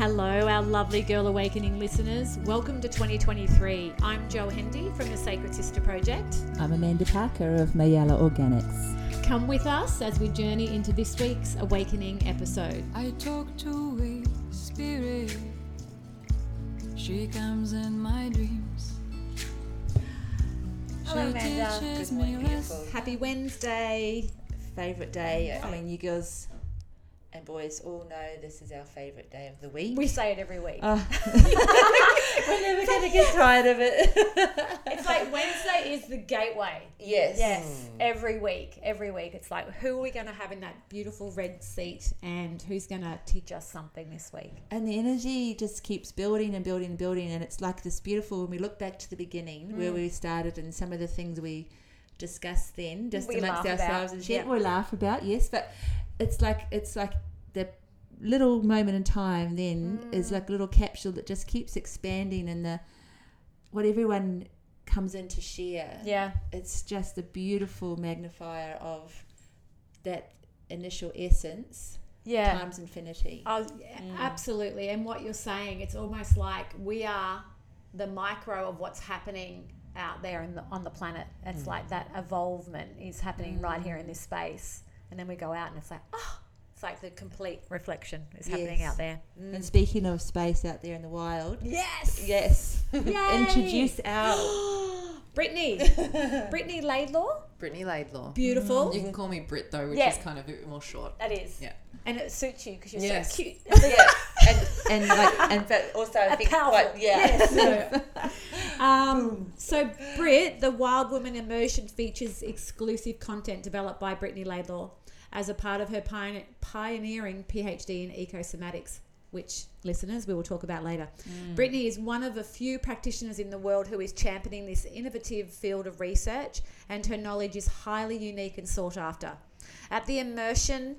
Hello, our lovely Girl Awakening listeners. Welcome to 2023. I'm Jo Hendy from the Sacred Sister Project. I'm Amanda Parker of Mayala Organics. Come with us as we journey into this week's Awakening episode. I talk to a spirit. She comes in my dreams. Hello, Amanda. Good morning, me beautiful. Happy Wednesday. Favourite day. I mean, you girls and boys all know this is our favourite day of the week. We say it every week. Oh. We're never going to get tired of it. it's like Wednesday is the gateway. yes. Yes, hmm. every week, every week. It's like, who are we going to have in that beautiful red seat and who's going to teach us something this week? And the energy just keeps building and building and building. And it's like this beautiful, when we look back to the beginning hmm. where we started and some of the things we discussed then, just We amongst laugh about, ourselves and shit, yeah. we laugh about, yes. But it's like, it's like the little moment in time then is mm. like a little capsule that just keeps expanding and the what everyone comes in to share Yeah. it's just a beautiful magnifier of that initial essence Yeah. times infinity Oh, yeah, mm. absolutely. And what you're saying, it's almost like we are the micro of what's happening out there in the, on the planet. It's mm. like that evolvement is happening right here in this space. And then we go out and it's like, oh, it's like the complete reflection is happening Yes. out there. and speaking of space out there in the wild Yes. yes Yay. introduce our Brittany. Brittany Laidlaw. Brittany Laidlaw. Beautiful. You can call me Brit though, which Yeah. is kind of a bit more short. That is. Yeah. And it suits you because you're Yes. so cute. yeah and and like and but also i think Powerful. quite yeah Um, so, Brit, the Wild Woman Immersion features exclusive content developed by Brittany Laidlaw as a part of her pioneering PhD in ecosomatics, which listeners we will talk about later. Mm. Brittany is one of a few practitioners in the world who is championing this innovative field of research, and her knowledge is highly unique and sought after. At the immersion,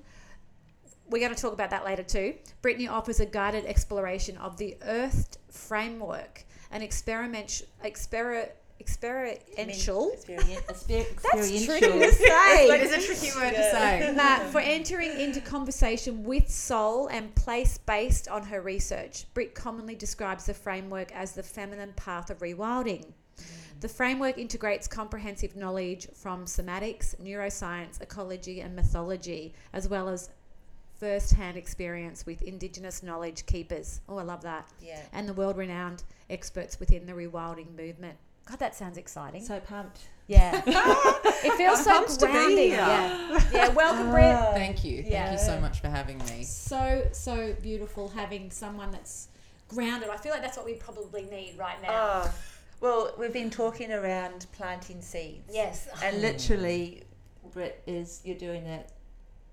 we're going to talk about that later too. Brittany offers a guided exploration of the Earth framework, an experiment, exper, experiential. Experien- exper- That's experiential tricky to say. That is a tricky word to say. Nah, for entering into conversation with soul and place based on her research. Britt commonly describes the framework as the feminine path of rewilding. The framework integrates comprehensive knowledge from somatics, neuroscience, ecology, and mythology, as well as first hand experience with Indigenous knowledge keepers. Oh, I love that. yeah And the world renowned experts within the rewilding movement. God, that sounds exciting. so pumped Yeah. it feels so pumped to be grounding. here. Yeah. Yeah. Welcome, Britt. Oh. Thank you. Yeah. Thank you so much for having me. So, so beautiful having someone that's grounded. I feel like that's what we probably need right now. oh well we've been talking around planting seeds yes. And literally, Brit is you're doing it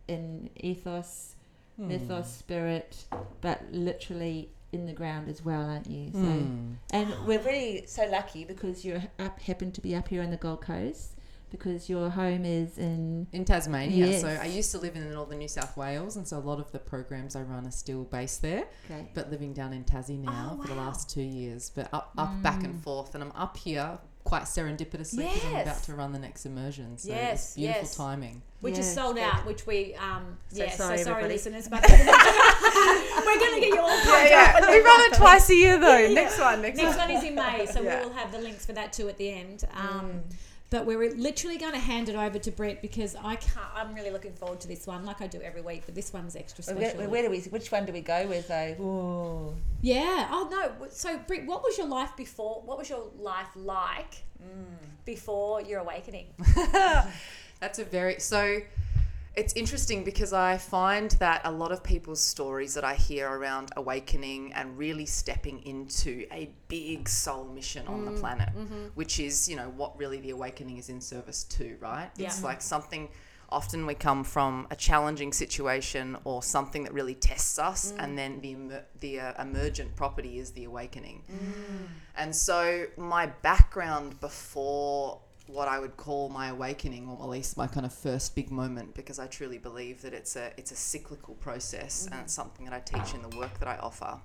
in ethos, hmm. mythos, spirit, but literally in the ground as well, aren't you? So, Hmm. and we're really so lucky because you're up, happen to be up here on the Gold Coast because your home is in. In Tasmania, Yes. so I used to live in northern New South Wales, and so a lot of the programs I run are still based there. Okay. But living down in Tassie now Oh, for the last two years, but up, up, back and forth, and I'm up here quite serendipitously because I'm Yes. about to run the next immersion. So Yes, it's beautiful yes. timing. Which is Yeah. sold out, which we, um, So yeah, sorry, so sorry, everybody. listeners, but we're going to get you all pumped up. and we run it twice a year though. Yeah. Next one, next, Next one. one is in May, so Yeah. we will have the links for that too at the end. Um, Mm. But we're literally going to hand it over to Brett because I can't. I'm really looking forward to this one, like I do every week. But this one's extra special. where, where do we? Which one do we go with though? Ooh. Yeah. Oh no. So, Brett, what was your life before? What was your life like mm. before your awakening? That's a very so. It's interesting because I find that a lot of people's stories that I hear around awakening and really stepping into a big soul mission on the mm, planet, mm-hmm. which is, you know, what really the awakening is in service to, right? It's like something often we come from a challenging situation or something that really tests us mm. and then the emer- the uh, emergent property is the awakening. Mm. And so my background before what I would call my awakening, or at least my kind of first big moment, because I truly believe that it's a it's a cyclical process and it's something that I teach in the work that I offer.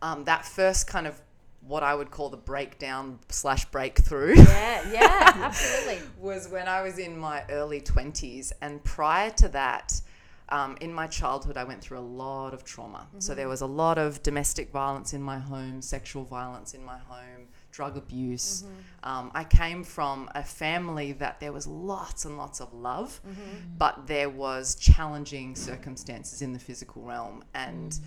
Um, that first kind of what I would call the breakdown slash breakthrough Yeah. Yeah. Absolutely. was when I was in my early 20s. And prior to that, um, in my childhood, I went through a lot of trauma. So there was a lot of domestic violence in my home, sexual violence in my home, drug abuse. Um, I came from a family that there was lots and lots of love, but there was challenging circumstances in the physical realm. And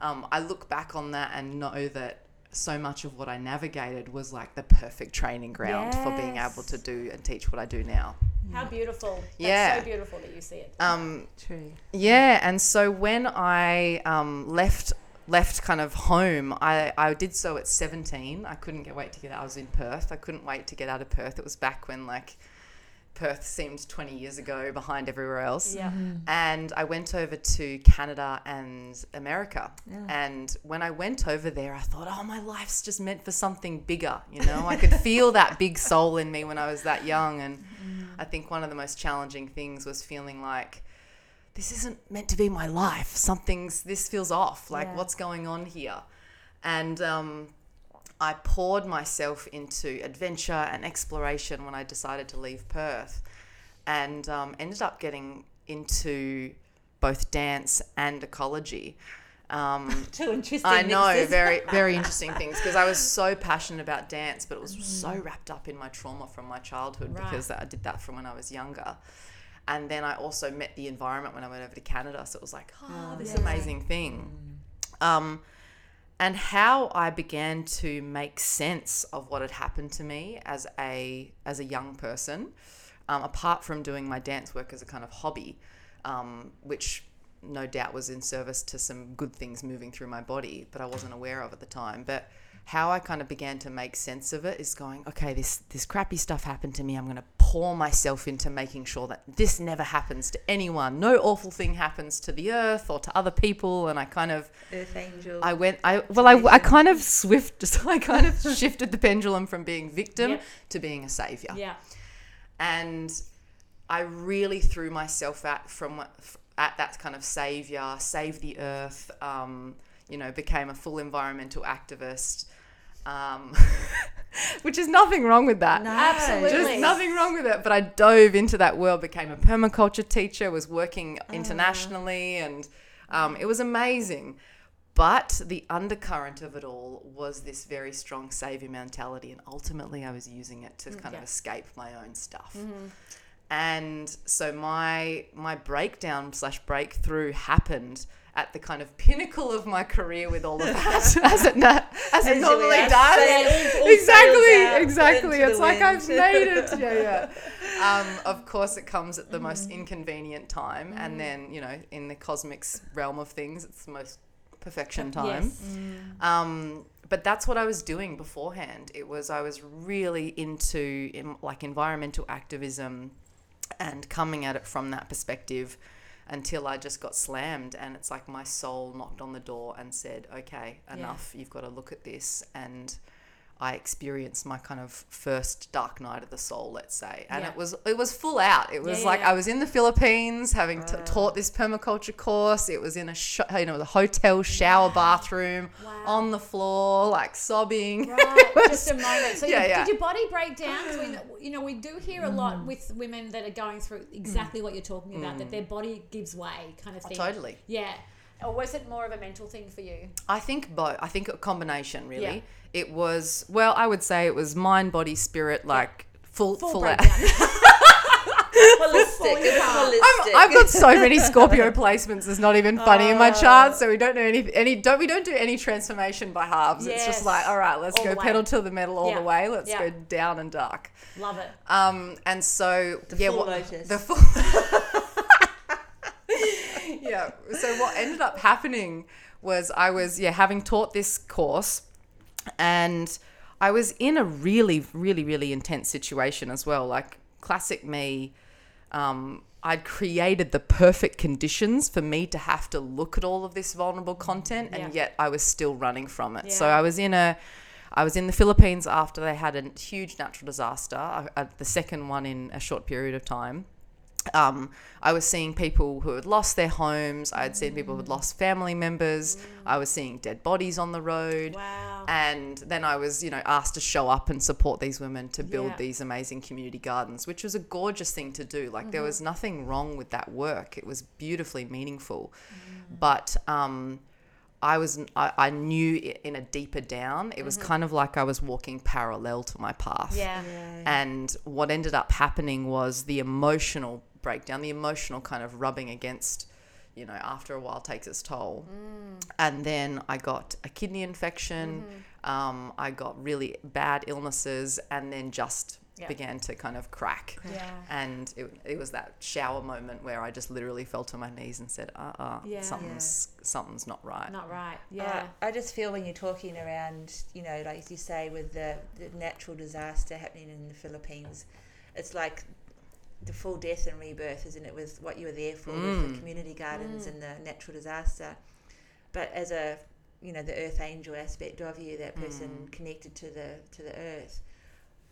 um, I look back on that and know that so much of what I navigated was like the perfect training ground for being able to do and teach what I do now. How beautiful. That's Yeah. so beautiful that you see it. Um, True. yeah, and so when I um, left left kind of home, I, I did so at 17. I couldn't get wait to get out. I was in Perth. I couldn't wait to get out of Perth. It was back when like Perth seemed 20 years ago behind everywhere else. yeah. Mm-hmm. And I went over to Canada and America. Yeah. And when I went over there, I thought, oh, my life's just meant for something bigger. You know, I could feel that big soul in me when I was that young. And mm-hmm. I think one of the most challenging things was feeling like, this isn't meant to be my life. Something's, this feels off. Like, Yeah. what's going on here? And um, I poured myself into adventure and exploration when I decided to leave Perth and um, ended up getting into both dance and ecology. Um, Two interesting. I know, mixes. very, very interesting things because I was so passionate about dance, but it was so Mm. wrapped up in my trauma from my childhood Right. because I did that from when I was younger. And then I also met the environment when I went over to Canada. So it was like, oh, this amazing thing. Um, and how I began to make sense of what had happened to me as a as a young person, um, apart from doing my dance work as a kind of hobby, um, which no doubt was in service to some good things moving through my body, but I wasn't aware of at the time. But how I kind of began to make sense of it is going, okay, this this crappy stuff happened to me. I'm going to pour myself into making sure that this never happens to anyone. No awful thing happens to the earth or to other people. And I kind of Earth angel. I went. I well, I, I kind of swift. I kind of shifted the pendulum from being victim Yep. to being a savior, Yeah. and I really threw myself at from at that kind of savior, save the earth. Um, you know, became a full environmental activist. Um, which is nothing wrong with that. No. Absolutely. Just nothing wrong with it. But I dove into that world, became a permaculture teacher, was working internationally, and um, it was amazing. But the undercurrent of it all was this very strong savior mentality, and ultimately I was using it to kind yeah. of escape my own stuff. And so my my breakdown slash breakthrough happened at the kind of pinnacle of my career with all of that, as it na- as it As normally does. sailed- exactly, exactly. It's the like I've wind. made it. Yeah, yeah. Um, of course, it comes at the most inconvenient time, and then you know, in the cosmic's realm of things, it's the most perfection time. Yes. Um, but that's what I was doing beforehand. It was I was really into in, like environmental activism and coming at it from that perspective until I just got slammed and it's like my soul knocked on the door and said, "Okay, enough. You've got to look at this." And I experienced my kind of first dark night of the soul, let's say, and Yeah. it was it was full out. It was Yeah, like yeah. I was in the Philippines having t- taught this permaculture course. It was in a sh- you know the hotel shower bathroom Wow. on the floor, like sobbing. Right, just a moment. So Yeah, you, did your body break down? 'Cause we, you know, we do hear a lot mm. with women that are going through exactly mm. what you're talking about, that mm. their body gives way, kind of thing. Oh, totally. Yeah. Or was it more of a mental thing for you? I think both. I think a combination, really. Yeah. It was well, I would say it was mind, body, spirit, like full, Full full, out. holistic. Holistic. I've got so many Scorpio placements. It's not even funny in Oh. my chart, so we don't know any any don't we don't do any transformation by halves. It's just like all right, let's All go pedal to the metal all Yeah. the way. Let's Yeah. go down and dark. Love it. Um, and so The yeah, full what, the full. yeah. So what ended up happening was I was yeah having taught this course, and I was in a really really really intense situation as well. Like classic me. Um, I'd created the perfect conditions for me to have to look at all of this vulnerable content, and Yeah. yet I was still running from it. So I was in a, I was in the Philippines after they had a huge natural disaster, uh, uh, the second one in a short period of time, Um, I was seeing people who had lost their homes. I had seen people who had lost family members. I was seeing dead bodies on the road. Wow. And then I was, you know, asked to show up and support these women to build Yeah. these amazing community gardens, which was a gorgeous thing to do. Like Mm-hmm. there was nothing wrong with that work. It was beautifully meaningful. Mm. But um, I was, I, I knew it in a deeper down. It was kind of like I was walking parallel to my path. Mm-hmm. yeah. And what ended up happening was the emotional breakdown, the emotional kind of rubbing against, you know, after a while takes its toll. Mm. And then I got a kidney infection. Mm-hmm. Um, I got really bad illnesses and then just Yeah. began to kind of crack. Yeah. And it, it was that shower moment where I just literally fell to my knees and said, uh uh, Yeah. something's, something's not right. Not right. Uh, Yeah. I just feel when you're talking around, you know, like you say, with the, the natural disaster happening in the Philippines, it's like the full death and rebirth, isn't it? With what you were there for, with the mm. community gardens mm. and the natural disaster. But as a, you know, the earth angel aspect of you, that person mm. connected to the to the earth,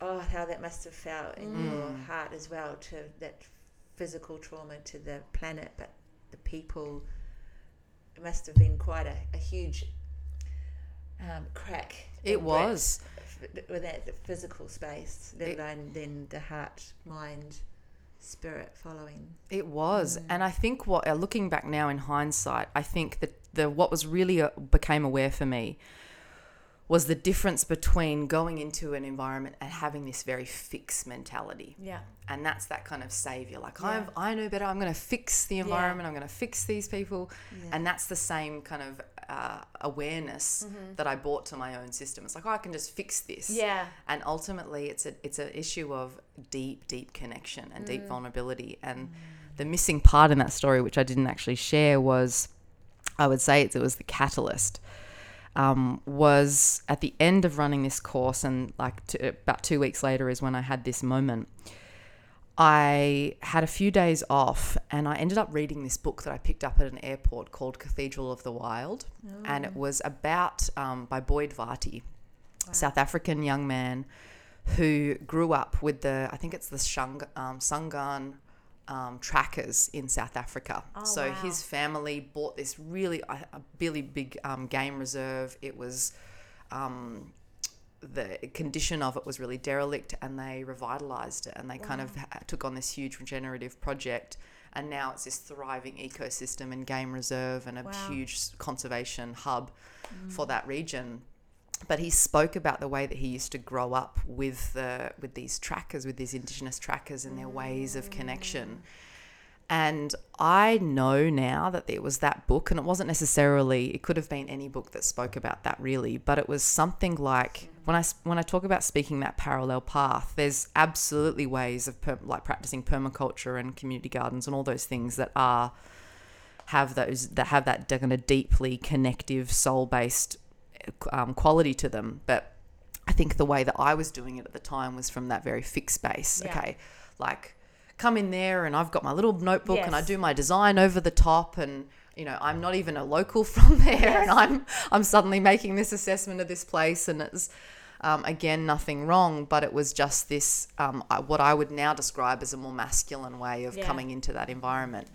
oh, how that must have felt in your heart as well to that physical trauma to the planet, but the people. It must have been quite a, a huge um, crack. It was. Brett, with that the physical space, let alone then the heart, mind, spirit following. It was, Mm. and I think what uh, looking back now in hindsight, I think that the what was really uh, became aware for me was the difference between going into an environment and having this very fixed mentality, Yeah. and that's that kind of savior, like Yeah. I've, I know better. I'm going to fix the environment. I'm going to fix these people, and that's the same kind of uh, awareness that I brought to my own system. It's like oh, I can just fix this, Mm-hmm. Yeah. and ultimately it's a it's an issue of deep deep connection and Mm. deep vulnerability and the missing part in that story which i didn't actually share was i would say it, it was the catalyst um, was at the end of running this course and like t- about two weeks later is when i had this moment I had a few days off and I ended up reading this book that I picked up at an airport called Cathedral of the Wild. And it was about um, by Boyd Varty, South African young man who grew up with the, I think it's the Shung, um, Shangaan um, trackers in South Africa. so wow. his family bought this really, a a really big um, game reserve. It was. Um, the condition of it was really derelict and they revitalized it and they kind of took on this huge regenerative project and now it's this thriving ecosystem and game reserve and a Wow. huge conservation hub mm. for that region but he spoke about the way that he used to grow up with the with these trackers with these indigenous trackers and their ways of connection mm. and I know now that it was that book, and it wasn't necessarily. It could have been any book that spoke about that, really. But it was something like mm. When I when I talk about speaking that parallel path. There's absolutely ways of per, like practicing permaculture and community gardens and all those things that are have those that have that kind of deeply connective, soul based um, quality to them. But I think the way that I was doing it at the time was from that very fixed base. Yeah. Okay, like come in there and I've got my little notebook and I do my design over the top and you know I'm not even a local from there and I'm I'm suddenly making this assessment of this place and it's um, again nothing wrong but it was just this um, what I would now describe as a more masculine way of Yeah. coming into that environment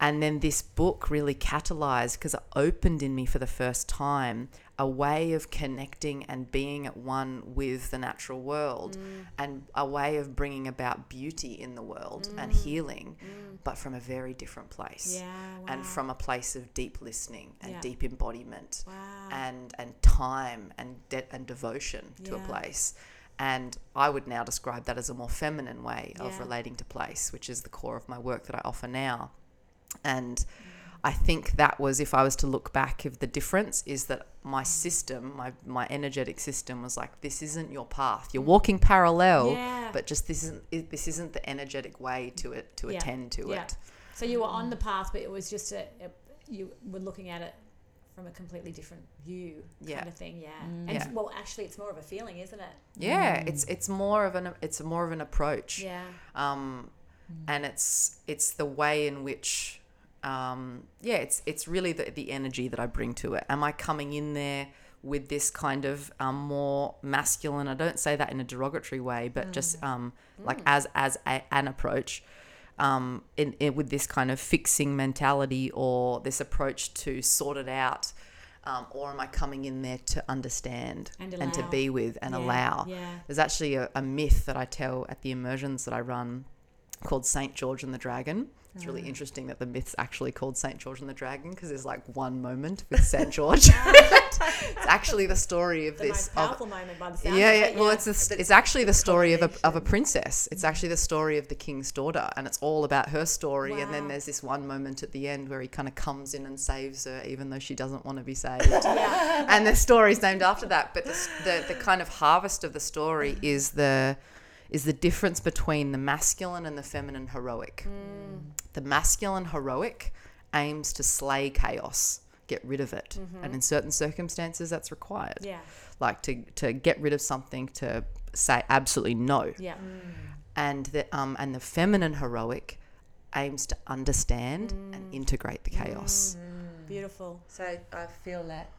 and then this book really catalyzed because it opened in me for the first time a way of connecting and being at one with the natural world mm. and a way of bringing about beauty in the world and mm. healing, mm. but from a very different place. Yeah. And from a place of deep listening and Yeah. deep embodiment Wow. and, and time and, de- and devotion to a place. And I would now describe that as a more feminine way of relating to place, which is the core of my work that I offer now. And I think that was, if I was to look back, of the difference is that my system, my, my energetic system, was like, this isn't your path. You're walking parallel, Yeah. but just this isn't this isn't the energetic way to it to Yeah. attend to Yeah. it. So you were on the path, but it was just a, a you were looking at it from a completely different view, Yeah. kind of thing. Yeah. Mm. And Yeah. well, actually, it's more of a feeling, isn't it? Yeah, it's it's more of an it's more of an approach. Yeah. um, and it's it's the way in which um, yeah it's it's really the, the energy that I bring to it. Am I coming in there with this kind of um, more masculine? I don't say that in a derogatory way, but just um, like as as a, an approach. um, in, in, with this kind of fixing mentality or this approach to sort it out? Um, or am I coming in there to understand And and, to be with and Yeah, allow? yeah. There's actually a, a myth that I tell at the immersions that I run called Saint George and the Dragon. It's really interesting that the myth's actually called Saint George and the Dragon because there's like one moment with Saint George. it's actually the story of The this. of- powerful moment by the sound yeah, of yeah. Well, it's a, it's actually the story of a, of a princess. It's actually the story of the king's daughter, and it's all about her story. And then there's this one moment at the end where he kind of comes in and saves her, even though she doesn't want to be saved. yeah. and the story's named after that. But the, the the kind of harvest of the story is the is the difference between the masculine and the feminine heroic. Mm. The masculine heroic aims to slay chaos, get rid of it, mm-hmm. and in certain circumstances that's required. Yeah. Like to to get rid of something to say absolutely no. Yeah. Mm. And the um and the feminine heroic aims to understand and mm. integrate the chaos. Mm. Beautiful. So I feel that.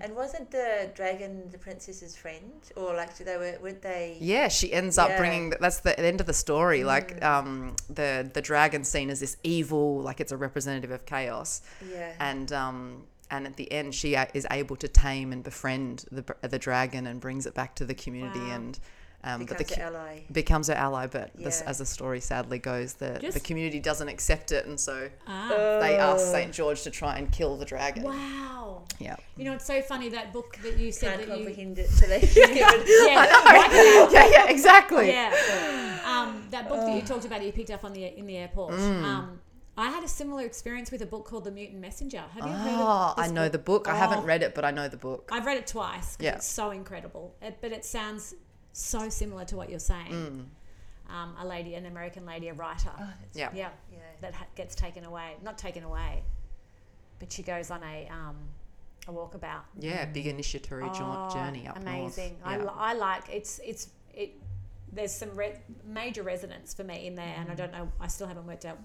And wasn't the dragon the princess's friend, or like they were? Weren't they? Yeah, she ends up Yeah. bringing. That's the end of the story. Like, um, the the dragon scene is this evil, like it's a representative of chaos, Yeah. and um, and at the end, she is able to tame and befriend the the dragon and brings it back to the community, Wow. and um, but Becomes the an ally. becomes her ally. But this, as the story sadly goes, the the community doesn't accept it, and so Ah. they ask Oh. Saint George to try and kill the dragon. Wow. Yeah. You know, it's so funny that book that you said Can't that you. comprehend it. So they give. Yeah, yeah, yeah, exactly. yeah. Um, that book that you talked about, that you picked up on the in the airport. Mm. Um, I had a similar experience with a book called The Mutant Messenger. Have you heard Oh, of I this know the book. I haven't Oh. read it, but I know the book. I've read it twice. Yeah. It's so incredible. It, but it sounds so similar to what you're saying. Mm. Um, a lady, an American lady, a writer. Yeah. yeah. Yeah. That ha- gets taken away. Not taken away, but she goes on a um, a walkabout. Yeah, big initiatory Oh, journey up amazing. north. I, Yeah. li- I like it's it's it. There's some re- major resonance for me in there, Mm. and I don't know. I still haven't worked out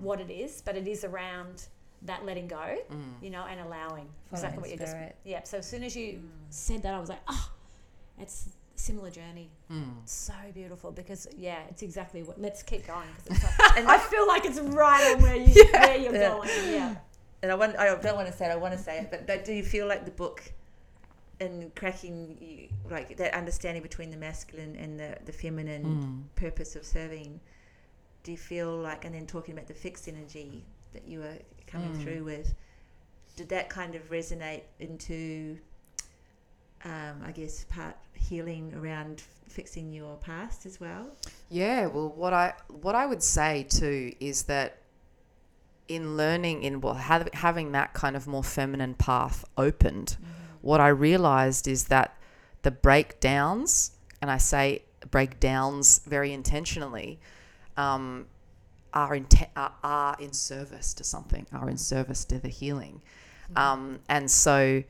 what it is, but it is around that letting go, Mm. you know, and allowing Follow exactly what you just. spirit. Yeah. So as soon as you said that, I was like, oh, it's a similar journey. Mm. So beautiful because yeah, it's exactly what. Let's keep going because it's like, I feel like it's right on where you where you're Yeah. going. Yeah. And I want. I don't want to say it. I want to say it. But, but do you feel like the book, And cracking, you, like that understanding between the masculine and the the feminine Mm. purpose of serving? Do you feel like, and then talking about the fixed energy that you were coming Mm. through with, did that kind of resonate into, um, I guess, part healing around fixing your past as well? Yeah, well, what I what I would say too is that in learning in well hav- having that kind of more feminine path opened, what I realized is that the breakdowns, and I say breakdowns very intentionally, um, are in are, are in service to something, are in service to the healing, um, and so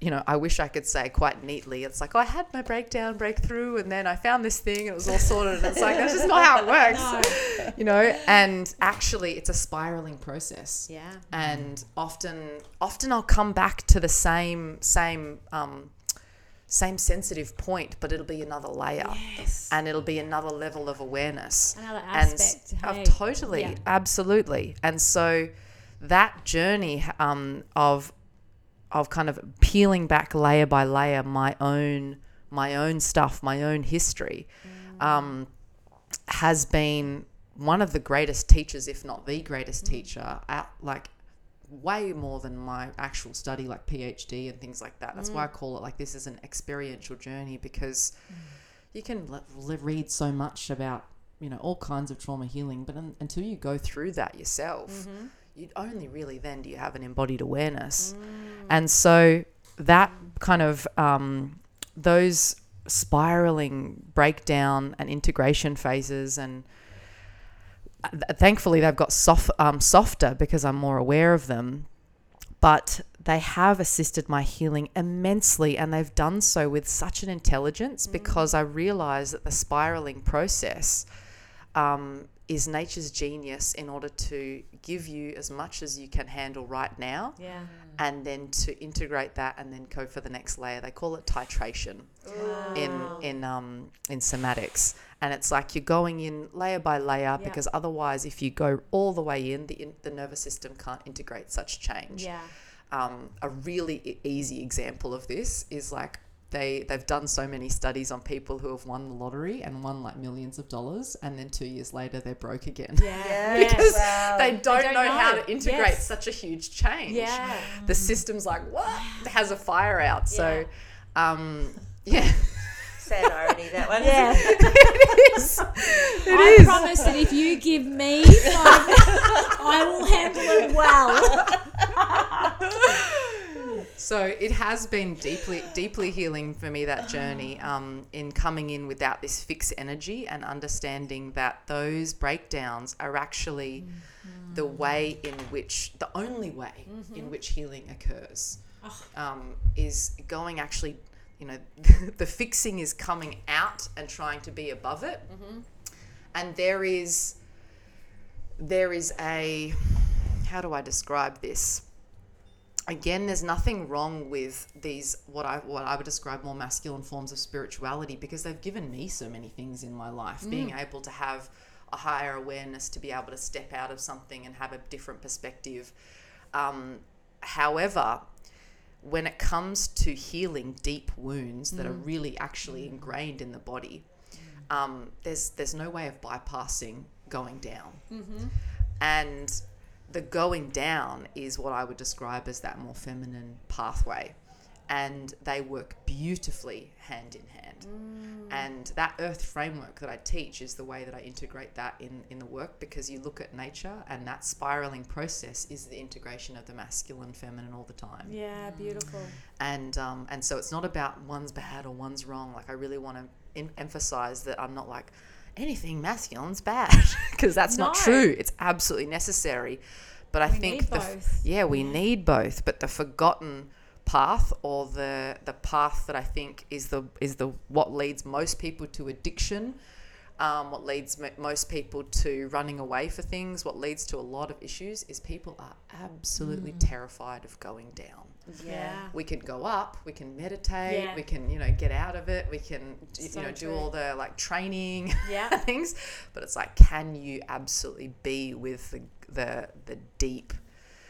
you know, I wish I could say quite neatly, it's like, oh, I had my breakdown, breakthrough, and then I found this thing, and it was all sorted. And it's like, that's just not how it works, you know. And actually, it's a spiraling process. Yeah. And often, often I'll come back to the same, same, um, same sensitive point, but it'll be another layer, Yes. and it'll be another level of awareness Another and aspect. of hey. totally Yeah. absolutely and so that journey um, of of kind of peeling back layer by layer my own my own stuff my own history Mm. um, has been one of the greatest teachers if not the greatest Mm. teacher at like way more than my actual study like phd and things like that that's why i Mm. call it like this is an experiential journey because you can le- le- read so much about you know all kinds of trauma healing but un- until you go through that yourself Mm-hmm. You only really then do you have an embodied awareness. And so that kind of um, those spiraling breakdown and integration phases and uh, th- thankfully they've got soft, um, softer because i'm more aware of them but they have assisted my healing immensely and they've done so with such an intelligence because I realize that the spiraling process um, is nature's genius in order to give you as much as you can handle right now Yeah. and then to integrate that and then go for the next layer. They call it titration in in um, in somatics, and it's like you're going in layer by layer because otherwise, if you go all the way in, the in, the nervous system can't integrate such change. Yeah. Um, a really easy example of this is like they they've done so many studies on people who have won the lottery and won like millions of dollars, and then two years later they're broke again. Yeah. because Wow. they don't, don't know, how to integrate Yes. such a huge change Yeah. the system's like what it has a fire out so Yeah. um yeah Sad irony, that one. Yeah. it is it I is promise that if you give me five, I will handle it well. So it has been deeply deeply healing for me that journey um, in coming in without this fixed energy and understanding that those breakdowns are actually the way in which the only way in which healing occurs um, is going actually you know the fixing is coming out and trying to be above it. And there is there is a how do I describe this again there's nothing wrong with these what I what I would describe more masculine forms of spirituality because they've given me so many things in my life. Being able to have a higher awareness to be able to step out of something and have a different perspective. Um, however when it comes to healing deep wounds that are really actually ingrained in the body um, there's there's no way of bypassing going down. And the going down is what I would describe as that more feminine pathway. And they work beautifully hand in hand. And that earth framework that I teach is the way that I integrate that in, in the work because you look at nature and that spiraling process is the integration of the masculine, feminine all the time Yeah, beautiful. and um, and so it's not about one's bad or one's wrong. Like I really want to in- emphasize that I'm not like anything masculine's bad because that's not true. It's absolutely necessary, but I We think the both. yeah we need both. But the forgotten path or the the path that I think is the is the what leads most people to addiction. Um, what leads m- most people to running away for things, what leads to a lot of issues, is people are absolutely terrified of going down Yeah. we can go up we can meditate Yeah. we can you know get out of it we can So you know do all the like training Yeah. things but it's like can you absolutely be with the the, the deep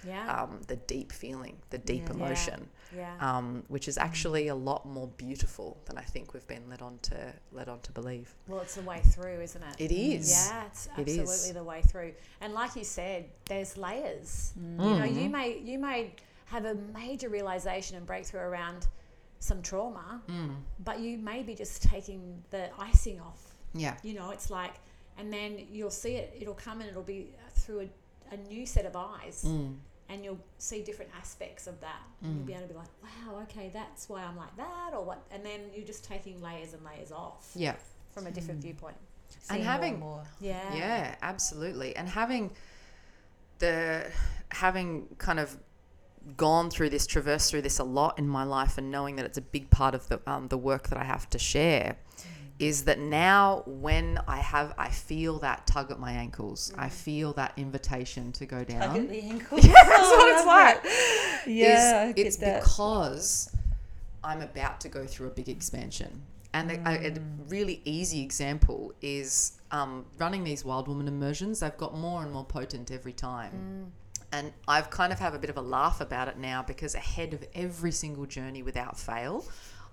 Yeah. um, the deep feeling the deep Yeah. emotion yeah. um, which is actually a lot more beautiful than I think we've been led on to led on to believe Well, it's the way through, isn't it? it is Yeah, it's It is. absolutely the way through. And like you said, there's layers. You know, you may you may have a major realization and breakthrough around some trauma, Mm. but you may be just taking the icing off. yeah You know, it's like, and then you'll see it. It'll come and it'll be through a, a new set of eyes. Mm. And you'll see different aspects of that. And you'll be able to be like, wow, okay, that's why I'm like that, or what. And then you're just taking layers and layers off yeah from a different viewpoint. Seeing having- more, and more. Yeah. Yeah, absolutely. And having the having kind of gone through this, traversed through this a lot in my life, and knowing that it's a big part of the um, the work that I have to share, is that now when I have, I feel that tug at my ankles. I feel that invitation to go down. Tug at the ankle. Yeah, that's what it's like. Yeah, is it's that. because I'm about to go through a big expansion. And a, a, a Mm. really easy example is um, running these wild woman immersions. They've got more and more potent every time. Mm. And I've kind of have a bit of a laugh about it now because ahead of every single journey without fail,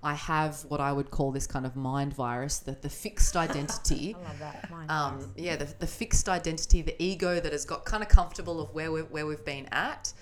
I have what I would call this kind of mind virus, the, the fixed identity. I love that. Mine um, yeah, the, the fixed identity, the ego that has got kind of comfortable of where we've, where we've been at,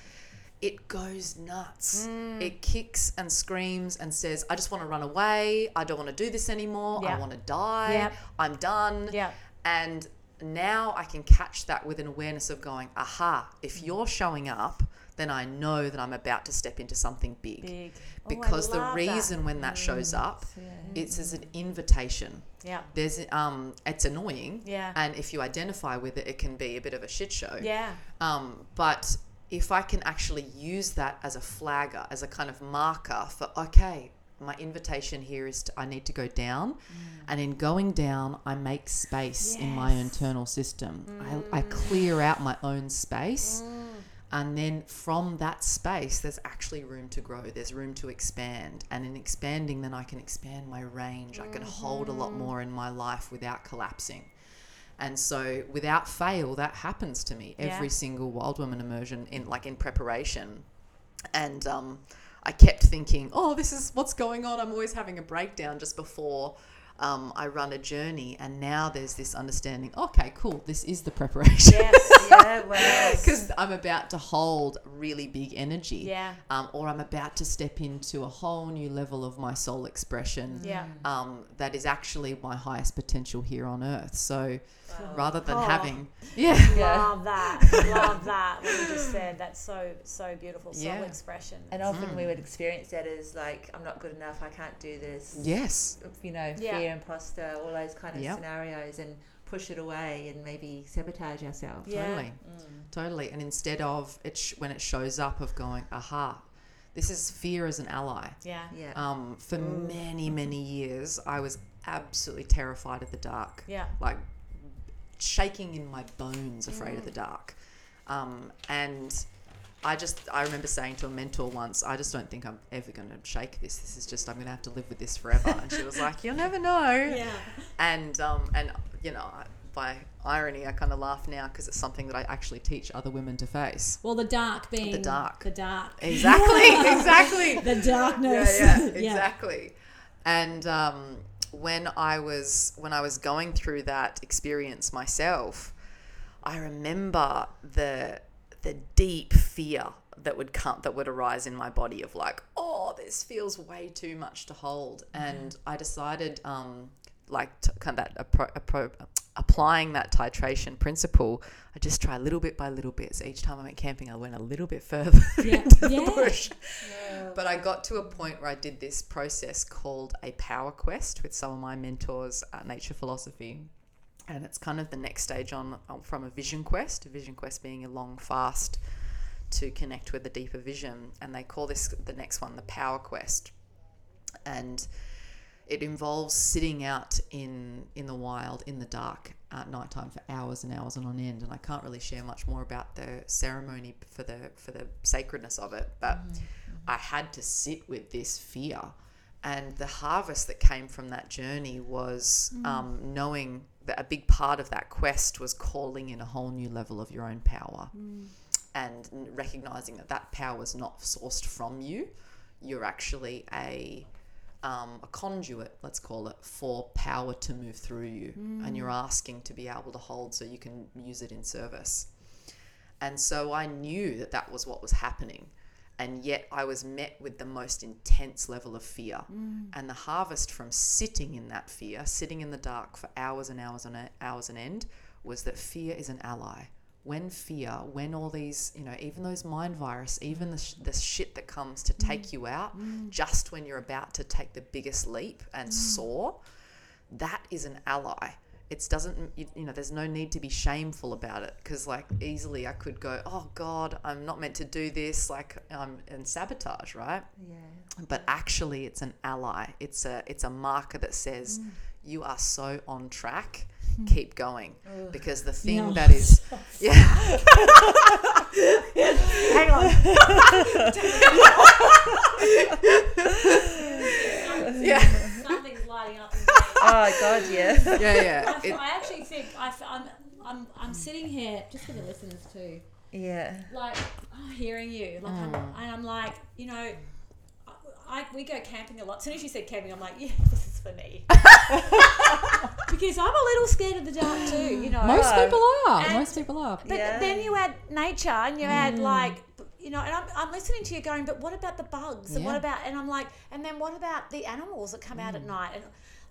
it goes nuts. Mm. It kicks and screams and says, I just want to run away. I don't want to do this anymore. I want to die. I'm done. Yeah. And now I can catch that with an awareness of going, aha, if Mm. you're showing up, then I know that I'm about to step into something big. Big. Oh, Because the love that. reason when that shows up, Yeah. it's as an invitation Yeah. there's um it's annoying Yeah. and if you identify with it it can be a bit of a shit show Yeah. um but if i can actually use that as a flagger as a kind of marker for okay my invitation here is to, I need to go down, Mm. and in going down, I make space in my internal system. I, I clear out my own space, Mm. and then from that space, there's actually room to grow. There's room to expand, and in expanding, then I can expand my range. I can hold a lot Mm-hmm. more in my life without collapsing. And so, without fail, that happens to me Yeah. every single wild woman immersion in like in preparation. And um, I kept thinking, oh, this is what's going on. I'm always having a breakdown just before um, I run a journey. And now there's this understanding. Okay, cool. This is the preparation. Yes, yeah, well, Because I'm about to hold really big energy. Yeah. Um, or I'm about to step into a whole new level of my soul expression. Yeah. Um, that is actually my highest potential here on earth. So rather than Oh. having, yeah, Yeah. Love that. Love that. What you just said. That's so so beautiful. Soul Yeah. expression. And often we would experience that as like, I'm not good enough, I can't do this. yes, You know, Yeah. fear, imposter, all those kind of Yep. scenarios, and push it away and maybe sabotage ourselves. Yeah. totally, totally. And instead of it, sh- when it shows up, of going, aha, this is fear as an ally. Yeah. Yeah. Um, for many, many years, I was absolutely terrified of the dark. Yeah. Like shaking in my bones, afraid of the dark. Um, and I just, I remember saying to a mentor once, I just don't think I'm ever going to shake this. This is just, I'm going to have to live with this forever. And she was like, you'll never know. Yeah. And, um, and you know, by irony, I kind of laugh now because it's something that I actually teach other women to face. Well, the dark being The dark. The dark. Exactly, exactly. The darkness. yeah, yeah, exactly. And um, when I was when I was going through that experience myself, I remember the the deep fear that would come that would arise in my body of like, oh, this feels way too much to hold, and I decided, um, like, to, kind of that appro- appro- applying that titration principle. I just try little bit by little bit. So each time I went camping, I went a little bit further Yeah. into the Yeah. bush. But I got to a point where I did this process called a power quest with some of my mentors at Nature Philosophy. And it's kind of the next stage on from a vision quest, a vision quest being a long fast to connect with a deeper vision. And they call this the next one the power quest. And it involves sitting out in in the wild in the dark at nighttime for hours and hours and on end. And I can't really share much more about the ceremony for the for the sacredness of it. But mm-hmm. Mm-hmm. I had to sit with this fear. And the harvest that came from that journey was mm-hmm. um, knowing a big part of that quest was calling in a whole new level of your own power and recognizing that that power is not sourced from you you're actually a um, a conduit, let's call it, for power to move through you. And you're asking to be able to hold so you can use it in service. And so I knew that that was what was happening. And yet I was met with the most intense level of fear. Mm. And the harvest from sitting in that fear, sitting in the dark for hours and hours and hours and end, was that fear is an ally. When fear, when all these, you know, even those mind virus, even the, sh- the shit that comes to mm. take you out, mm. just when you're about to take the biggest leap and soar, that is an ally. It doesn't, you, you know, there's no need to be shameful about it because, like, easily I could go, oh God, I'm not meant to do this, like, um, I'm in sabotage, right? Yeah. But actually, it's an ally. It's a, it's a marker that says mm. you are so on track. Hmm. Keep going because the thing Yeah. that is, yeah, Hang on. yeah, Something's lighting up. In me. Oh God, yes. yeah, yeah. I, It- I actually think I, am I'm, I'm sitting here just for the listeners too. yeah. like oh, hearing you like I'm, mm. and I'm like you know I, I we go camping a lot as soon as you said camping I'm like yeah this is for me because I'm a little scared of the dark too you know Most people are. And- Most people are. but Yeah. then you add nature and you add mm. like you know and I'm, I'm listening to you going but what about the bugs and what about and I'm like and then what about the animals that come out at mm. night and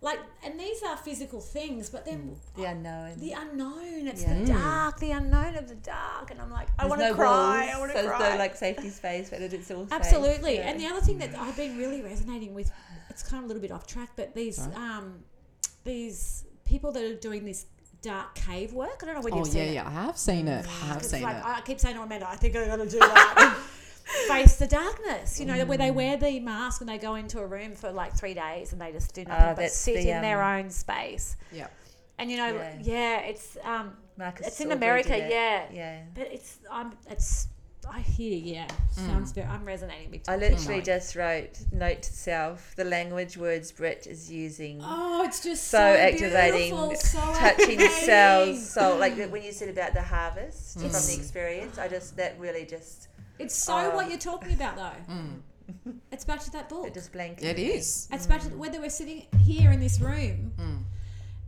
like and these are physical things but then mm. The unknown. the unknown it's Yeah. the dark mm. the unknown of the dark and I'm like I want to no cry walls, I want so to there's no like safety space, but it's all safe. Absolutely. And the other thing that I've been really resonating with, it's kind of a little bit off track, but these um, these people that are doing this dark cave work. I don't know whether oh you've seen yeah, it. yeah. I have seen it. I mm. have seen like it. I keep saying to Amanda, I think I'm going to do that. face the darkness. You know, where they wear the mask and they go into a room for like three days and they just do nothing Ah, but sit the, in their um, own space. Yeah. And you know, Yeah. yeah, it's um, Marcus it's in America, yeah. Yeah. but it's I'm it's I hear yeah sounds very I'm resonating with. I literally tonight. just wrote note to self the language words Brit is using. oh, it's just so, so, activating, so touching activating. cells. So, like when you said about the harvest from the experience, I just that really just It's so Oh. what you're talking about though. It's back to that book. it just blanketed. It me. is. It's back to whether we're sitting here in this room. Mm.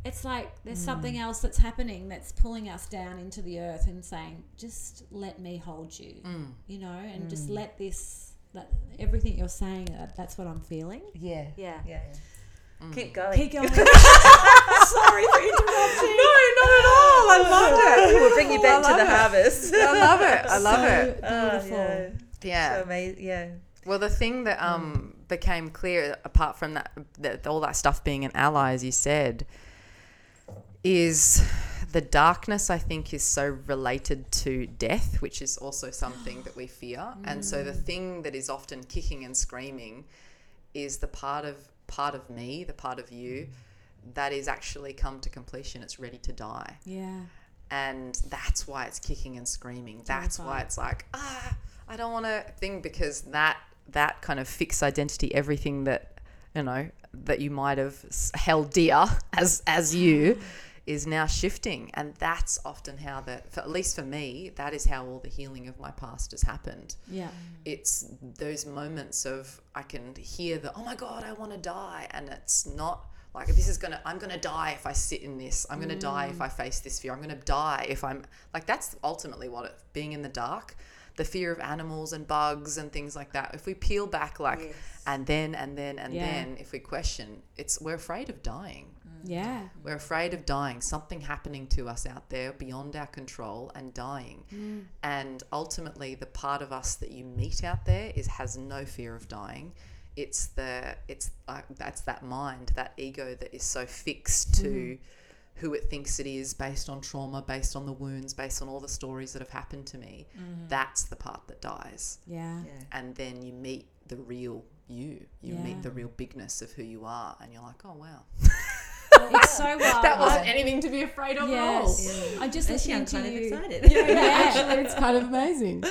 It's like there's Mm. something else that's happening that's pulling us down into the earth and saying, just let me hold you, Mm. you know, and Mm. just let this, that everything you're saying, that, that's what I'm feeling. Yeah. Yeah. Yeah. Mm. Keep going. Keep going. Sorry for interrupting. No, not at all. I love it. We'll bring you back to the it. harvest. I love it. I love so it. Oh, Beautiful. yeah. Yeah. So amazing. Yeah. Well, the thing that um became clear, apart from that, that all that stuff being an ally, as you said, is the darkness. I think is so related to death, which is also something that we fear. And so the thing that is often kicking and screaming is the part of part of me, the part of you, that is actually come to completion. It's ready to die Yeah. and that's why it's kicking and screaming that's why it's like ah i don't want to thing because that that kind of fixed identity everything that you know that you might have held dear as as you is now shifting and that's often how that for, at least for me that is how all the healing of my past has happened Yeah. it's those moments of I can hear the oh my god I want to die and it's not like this is gonna I'm gonna die if I sit in this I'm gonna die if I mm. face this fear I'm gonna die if I'm like that's ultimately what it being in the dark the fear of animals and bugs and things like that if we peel back like Yes. and then and then and Yeah. then if we question it's we're afraid of dying mm. Yeah. we're afraid of dying, something happening to us out there beyond our control and dying. Mm. And ultimately the part of us that you meet out there is has no fear of dying. It's the it's uh, that's that mind, that ego that is so fixed to who it thinks it is based on trauma, based on the wounds, based on all the stories that have happened to me. That's the part that dies. Yeah. Yeah. And then you meet the real you. You Yeah. meet the real bigness of who you are and you're like, "Oh wow." It's so wild. that wasn't anything to be afraid of Yes. Yeah. I'm just Actually, listening I'm to kind of you. excited. Yeah, yeah. Actually, it's kind of amazing.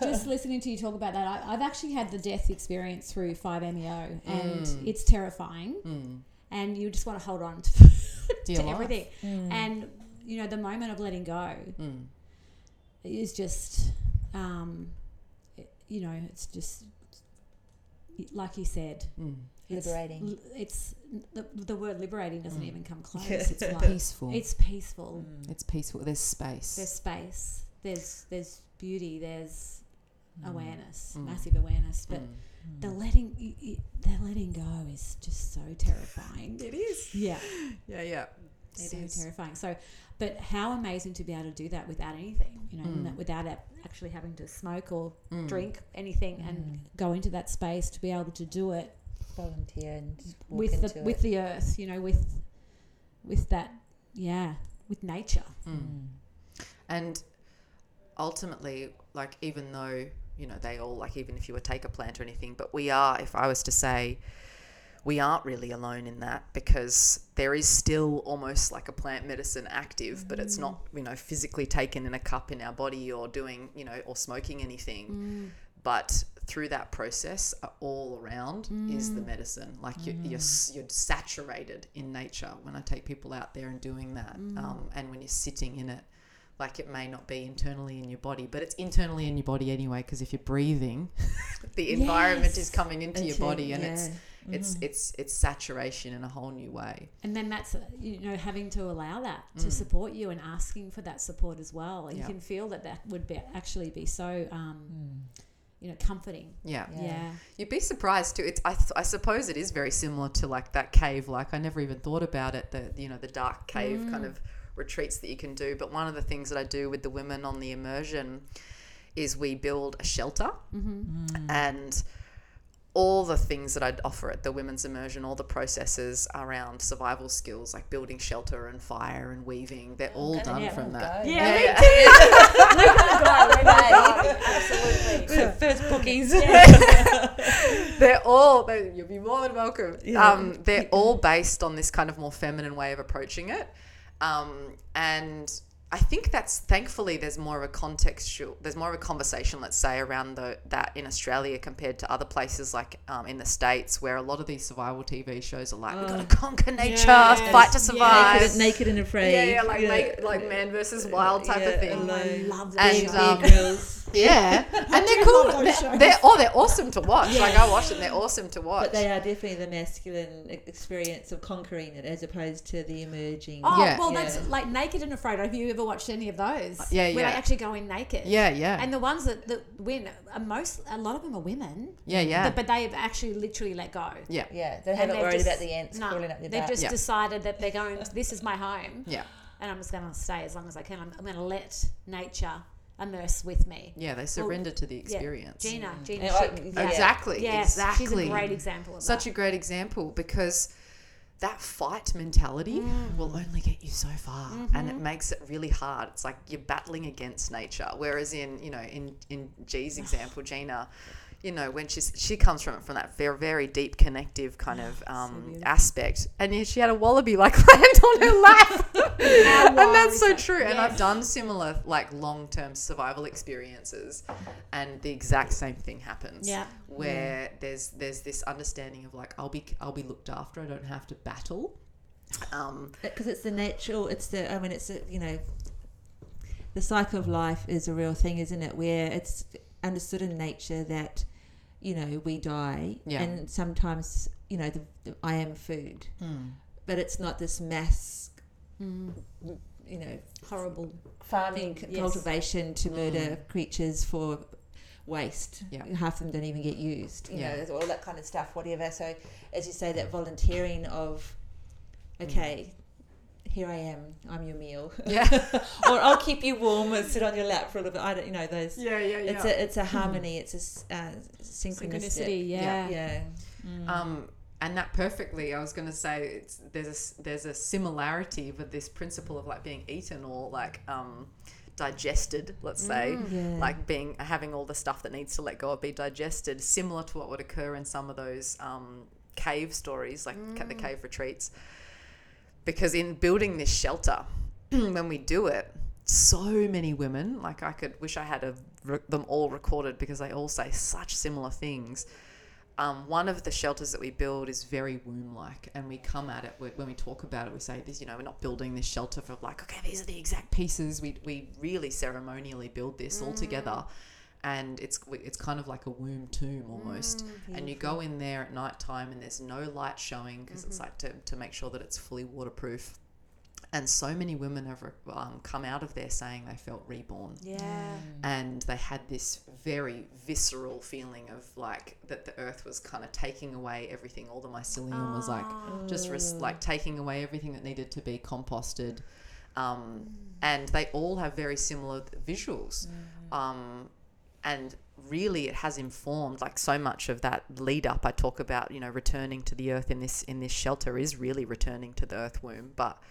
just listening to you talk about that, I, I've actually had the death experience through 5MEO, and Mm. it's terrifying. Mm. And you just want to hold on to, To your to life. everything. And, you know, the moment of letting go Mm. is just, um, you know, it's just, like you said, Mm. it's, Liberating. It's the, the word liberating doesn't Mm. even come close. Yeah. It's like, Peaceful. it's peaceful. It's peaceful. There's space. There's space. There's there's beauty. There's awareness, Mm. massive awareness. But Mm. the letting y- y- the letting go is just so terrifying. It is. Yeah, Yeah, yeah. so It is. terrifying. So, but how amazing to be able to do that without anything, you know, Mm. without a- actually having to smoke or Mm. drink anything, and go into that space to be able to do it Volunteer and walk with into the with the earth, you know, with with that, yeah, with nature. Hmm. Mm. And ultimately, like, even though, you know, they all, like, even if you were take a plant or anything, but we are, if I was to say, we aren't really alone in that because there is still almost like a plant medicine active, but it's not, mm. you know, physically taken in a cup in our body or doing, you know, or smoking anything. Mm. But through that process, uh, all around is the medicine. Like you're, you're, you're saturated in nature when I take people out there and doing that. Um, and when you're sitting in it, like it may not be internally in your body, but it's internally in your body anyway. Because if you're breathing, the environment is coming into your body, and it's yeah. it's it's it's saturation in a whole new way. and then that's you know having to allow that to Mm. support you and asking for that support as well and Yeah. you can feel that that would be actually be so um, Mm. You know comforting Yeah. yeah, Yeah. You'd be surprised too. It's I, th- I suppose it is very similar to like that cave. Like I never even thought about it. The you know the dark cave mm. kind of retreats that you can do. But one of the things that I do with the women on the immersion is we build a shelter mm-hmm. mm. and all the things that I'd offer at the women's immersion, all the processes around survival skills like building shelter and fire and weaving, they're all done from that. Yeah, Yeah, me yeah. too. Look at the guy, look at the guy. Absolutely. The first book cookies. they're all they, you'll be more than welcome. Yeah. Um, they're all based on this kind of more feminine way of approaching it, um, and I think that's thankfully there's more of a contextual, there's more of a conversation, let's say, around the, that in Australia compared to other places like um, in the states where a lot of these survival TV shows are like, we've got to conquer nature, Yes. fight to survive. naked, naked and afraid. Yeah, yeah, like make, like man versus wild type of thing. alone. I love And, that. um, Bear Yeah, and they're love cool. They're, they're oh, they're awesome to watch. Like I watch them, they're awesome to watch. But they are definitely the masculine experience of conquering it as opposed to the emerging. Oh, Yeah. well, Yeah. that's like Naked and Afraid. Have you ever watched any of those? Uh, yeah, yeah. Where yeah. they actually go in naked. yeah, yeah, And the ones that, that win, are most a lot of them are women. yeah, yeah, But, but they've actually literally let go. yeah, Yeah, they And haven't worried just- about the ants no, crawling up their They've butt. just Yeah. decided that they're going. This is my home, yeah, and I'm just going to stay as long as I can. I'm, I'm going to let nature immerse with me. yeah. They surrender to the experience. Gina, Gina, Yeah, Chick. Yeah. Exactly, Yes, exactly. she's a great example of Such that. a great example because that fight mentality Mm. will only get you so far, and Mm-hmm. it makes it really hard. It's like you're battling against nature. Whereas in you know in in G's example, Gina. You know, when she's she comes from from that very very deep connective kind of um, aspect, and yet she had a wallaby like land on her lap, and that's so true. And I've done similar like long term survival experiences, and the exact same thing happens Yeah. where there's there's this understanding of like I'll be I'll be looked after. I don't have to battle. Um, because it's the natural it's the i mean it's a, you know the cycle of life is a real thing isn't it where it's understood in nature that you know we die Yeah. and sometimes you know the, the i am food hmm. but it's not this mass hmm. you know horrible. farming Thing, yes. cultivation to hmm. murder creatures for waste. Yeah. Half of them don't even get used. You Yeah. know, all that kind of stuff, whatever. So, as you say, that volunteering of, okay, here I am, I'm your meal. yeah, or I'll keep you warm and sit on your lap for a little bit. I don't, you know, those. yeah, yeah, yeah. It's a it's a harmony. It's a uh, synchronicity. Synchronicity, yeah. Yeah. um, and that perfectly. I was going to say it's there's a s- there's a similarity with this principle of like being eaten or like um, digested. Let's say. Yeah. Like being having all the stuff that needs to let go of be digested, similar to what would occur in some of those um, cave stories, like ca- the cave retreats. Because in building this shelter, when we do it, so many women, like I could wish I had a, them all recorded because they all say such similar things. Um, one of the shelters that we build is very womb like, and we come at it when we talk about it. We say this, you know, we're not building this shelter for like, okay, these are the exact pieces. We, we really ceremonially build this all together, and it's it's kind of like a womb tomb almost. and you go in there at night time, and there's no light showing because it's like to, to make sure that it's fully waterproof. And so many women have um, come out of there saying they felt reborn. Yeah. and they had this very visceral feeling of like that the earth was kind of taking away everything. All the mycelium was like just res- like taking away everything that needed to be composted. Um, and they all have very similar visuals. Um, and really it has informed like so much of that lead up i talk about you know returning to the earth in this in this shelter is really returning to the earth womb but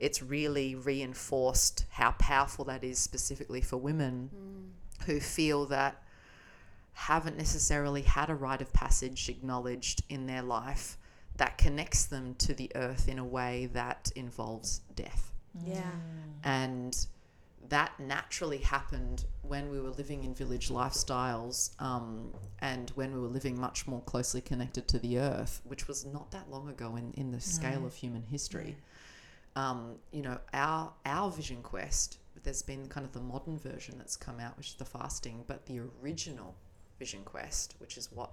it's really reinforced how powerful that is specifically for women mm. who feel that haven't necessarily had a rite of passage acknowledged in their life that connects them to the earth in a way that involves death. Yeah. Mm. And that naturally happened when we were living in village lifestyles um, and when we were living much more closely connected to the earth, which was not that long ago in, in the scale of human history. Um, you know, our our vision quest, there's been kind of the modern version that's come out, which is the fasting, but the original vision quest, which is what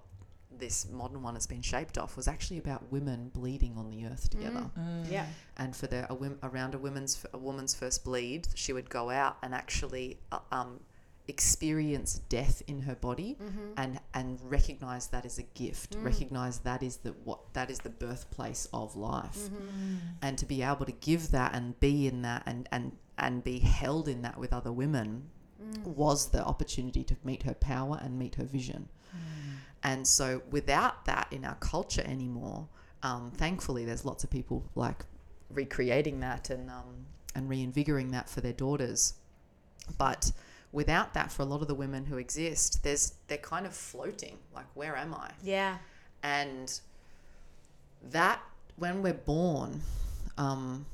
this modern one has been shaped off, was actually about women bleeding on the earth together. Mm. Mm. Yeah. and for the a, wom- around a woman's a woman's first bleed, she would go out and actually uh, um, experience death in her body mm-hmm. and and recognize that as a gift. Mm. Recognize that is the what that is the birthplace of life, mm-hmm. and to be able to give that and be in that and and and be held in that with other women was the opportunity to meet her power and meet her vision. And so, without that in our culture anymore, um, thankfully, there's lots of people like recreating that and um, and reinvigorating that for their daughters. But without that, for a lot of the women who exist, there's they're kind of floating. Like, where am I? Yeah. and that when we're born um,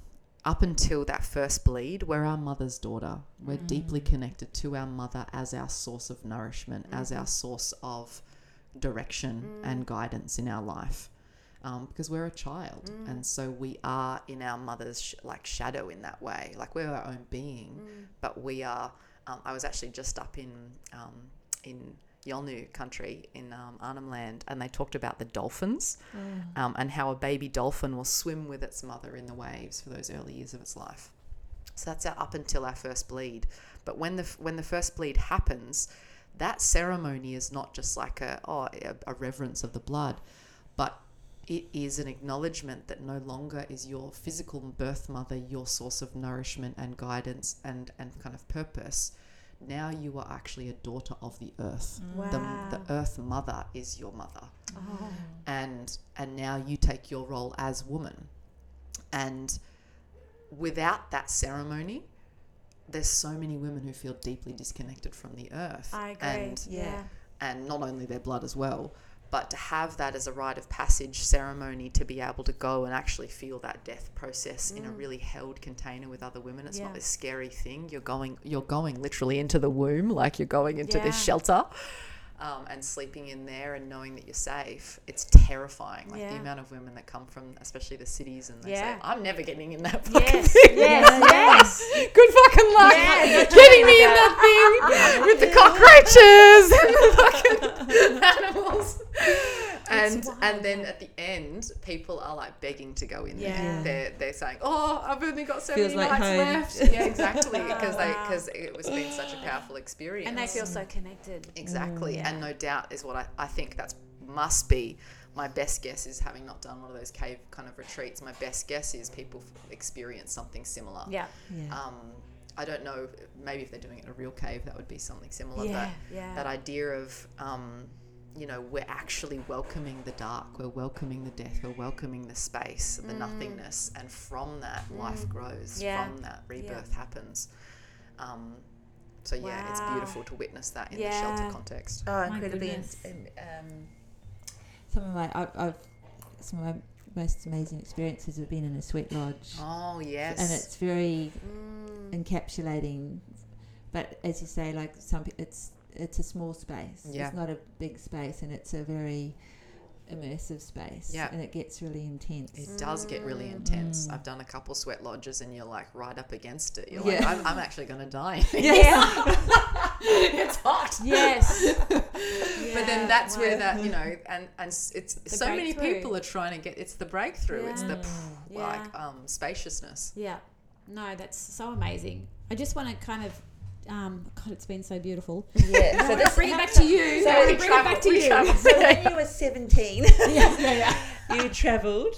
up until that first bleed we're our mother's daughter. We're deeply connected to our mother as our source of nourishment as our source of direction and guidance in our life um, because we're a child. And so we are in our mother's sh- like shadow in that way. Like we're our own being but we are um, i was actually just up in um, in Yolngu country in um, Arnhem Land, and they talked about the dolphins um, and how a baby dolphin will swim with its mother in the waves for those early years of its life. So that's our, up until our first bleed. But when the when the first bleed happens, that ceremony is not just like a oh a, a reverence of the blood, but it is an acknowledgement that no longer is your physical birth mother your source of nourishment and guidance and and kind of purpose. Now you are actually a daughter of the earth. Wow. The, the earth mother is your mother oh. and and now you take your role as woman and without that ceremony there's so many women who feel deeply disconnected from the earth I agree. and yeah. and not only their blood as well but to have that as a rite of passage ceremony to be able to go and actually feel that death process in a really held container with other women it's Mm. Yeah. not this scary thing you're going you're going literally into the womb like you're going into this shelter um, and sleeping in there and knowing that you're safe it's terrifying like the amount of women that come from especially the cities and they Yeah. say i'm never getting in that fucking Yes. thing Yes. yes. good fucking luck Yeah, getting me in that thing with the cockroaches and the fucking animals. And and then at the end, people are like begging to go in Yeah. there. They're they're saying, "Oh, I've only got so Feels many like nights home. left." Yeah, exactly, because they Wow. because it was been such a powerful experience. And they feel so connected. Exactly. Yeah. And no doubt is what I, I think that's must be my best guess is having not done one of those cave kind of retreats. My best guess is people experience something similar. Yeah. Yeah. Um, I don't know. Maybe if they're doing it in a real cave, that would be something similar. Yeah. But Yeah. that idea of, um, you know, we're actually welcoming the dark. We're welcoming the death. We're welcoming the space, the nothingness, and from that, life grows. Mm. Yeah. From that, rebirth happens. Um, so yeah, it's beautiful to witness that in Yeah. the shelter context. Oh, incredibly. goodness. in- um, some of my I've, I've some of my most amazing experiences have been in a sweat lodge, Oh yes. and it's very Mm. encapsulating. But as you say, like some, it's it's a small space. Yeah. It's not a big space, and it's a very immersive space. Yeah. And it gets really intense. It does get really Mm. intense. I've done a couple sweat lodges, and you're like right up against it. You're like, Yeah. I'm, I'm actually going to die. Yeah. it's hot. yes. But then that's where that you know, and and s- it's so many people are trying to get. It's the breakthrough. It's the Yeah. like um, spaciousness. Yeah. No, that's so amazing. I just want to kind of, um, God, it's been so beautiful. yeah. So So this bring it back to you. So I we bring it back to you. travel. So when you were 17, yeah, yeah, yeah. you travelled.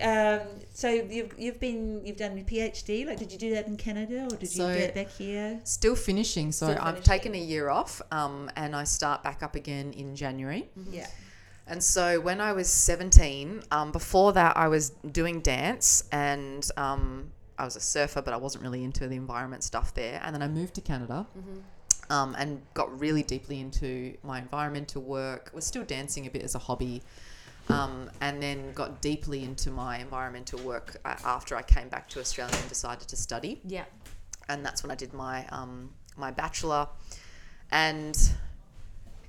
Um, so you've you've been you've done your PhD. Like, did you do that in Canada or did So- you do it back here? Still finishing. So Still I've finishing. taken a year off, um, and I start back up again in January. Yeah. And so when I was 17, um, before that, I was doing dance and um, I was a surfer, but I wasn't really into the environment stuff there. And then I moved to Canada um, and got really deeply into my environmental work, was still dancing a bit as a hobby. Um, and then got deeply into my environmental work after I came back to Australia and decided to study Yeah. and that's when I did my um, my bachelor, and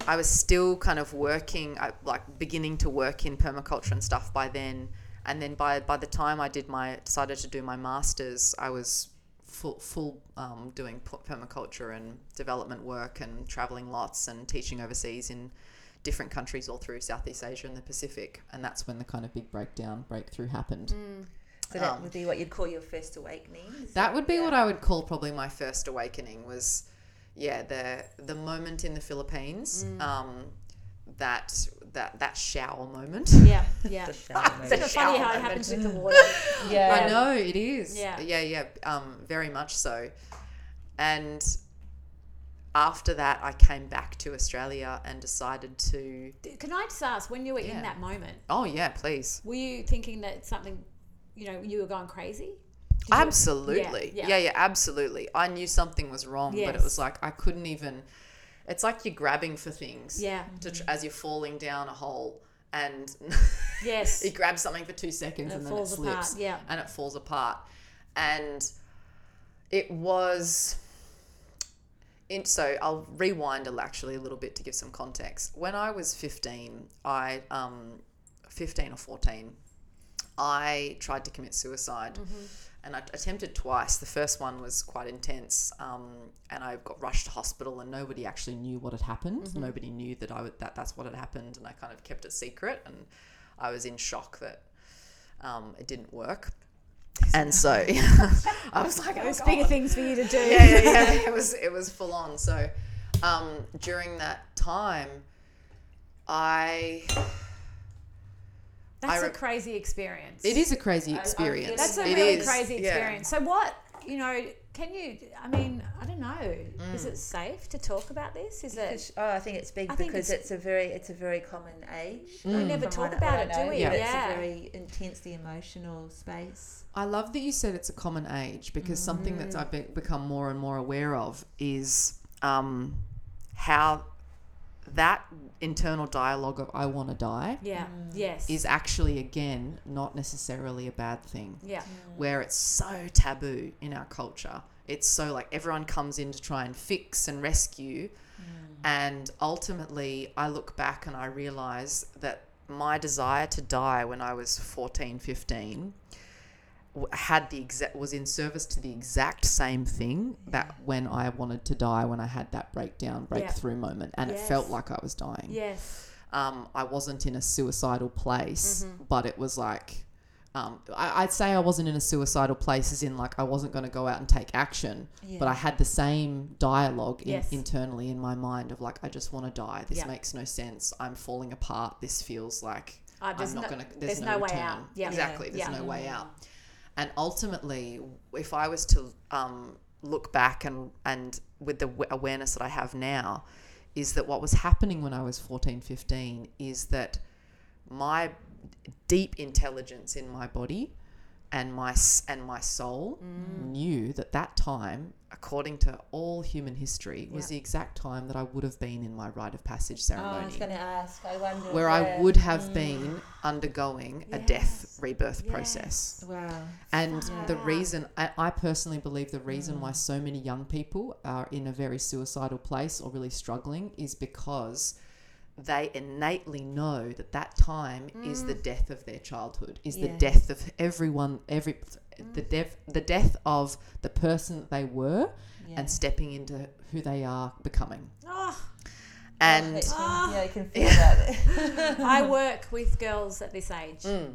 I was still kind of working, I, like beginning to work in permaculture and stuff by then. And then by by the time I did my decided to do my masters, I was full full um, doing permaculture and development work and traveling lots and teaching overseas in different countries all through Southeast Asia and the Pacific. And that's when the kind of big breakdown breakthrough happened. So that Um, would be what you'd call your first awakening. Is That would be what I would call probably my first awakening was, yeah, the the moment in the Philippines, um, that that that shower moment. Yeah. Yeah. the shower It's moment. funny how it happens with the water. Yeah. I know it is. Yeah. yeah, yeah, um, very much so. And after that, I came back to Australia and decided to. Can I just ask, when you were Yeah. in that moment, Oh yeah, please. were you thinking that something, you know, you were going crazy? you- Absolutely. Yeah, Yeah, yeah. yeah, absolutely. I knew something was wrong, but it was like I couldn't even. It's like you're grabbing for things. Yeah. To tr- as you're falling down a hole, and Yes. you grab something for two seconds And and, then it falls apart, slips. yeah. And it falls apart, and it was. In, so I'll rewind actually a little bit to give some context. When I was 15, I um, 15 or 14, I tried to commit suicide, Mm-hmm. And I attempted twice. The first one was quite intense, um, and I got rushed to hospital, and nobody actually knew what had happened. Mm-hmm. Nobody knew that I would, that that's what had happened, and I kind of kept it secret, and I was in shock that um, it didn't work. And so I was like, oh, There's bigger things for you to do. yeah, yeah, yeah. It was it was full on. So um, during that time, I That's I a re- crazy experience. it is a crazy experience. That's a It really is, crazy yeah. experience. So what, you know, can you, I mean, I don't know. Is Mm. it safe to talk about this? Is it? Because- Oh, I think it's big I think because it's- it's, a very it's a very common age. We Mm. never talk about it, do we? Yeah. Yeah. It's a very intensely emotional space. I love that you said it's a common age because something that I've be- become more and more aware of is um, how that internal dialogue of "I want to die" yeah. Mm. Yes. is actually again not necessarily a bad thing. yeah. where it's so taboo in our culture. It's so like everyone comes in to try and fix and rescue. Mm. And ultimately, I look back and I realize that my desire to die when I was 14, 15 w- had the exact was in service to the exact same thing that when I wanted to die when I had that breakdown breakthrough moment and it felt like I was dying Yes. um, I wasn't in a suicidal place, Mm-hmm. but it was like, um, I, I'd say I wasn't in a suicidal place as in like I wasn't going to go out and take action, but I had the same dialogue in, Yes. internally in my mind of like, I just want to die. This Yeah. makes no sense. I'm falling apart. This feels like Uh, I'm not no- going to, there's there's, no no, way out. Yeah. Exactly. There's Yeah. no way out. And ultimately, if I was to um, look back and, and with the w- awareness that I have now, is that what was happening when I was 14, 15 is that my deep intelligence in my body and my and my soul knew that that time according to all human history was Yeah. the exact time that I would have been in my rite of passage Oh, I ceremony was going to ask. I wonder where I would have mm. been undergoing a death rebirth Yes. process. Wow. And the reason, I, I personally believe the reason why mm. so many young people are in a very suicidal place or really struggling is because they innately know that that time is the mm. death of their childhood, is the death of everyone, every the death, the death of the person that they were, Yeah. and stepping into who they are becoming. Oh, And It's- Ah. yeah, you can feel that. I work with girls at this age, Mm,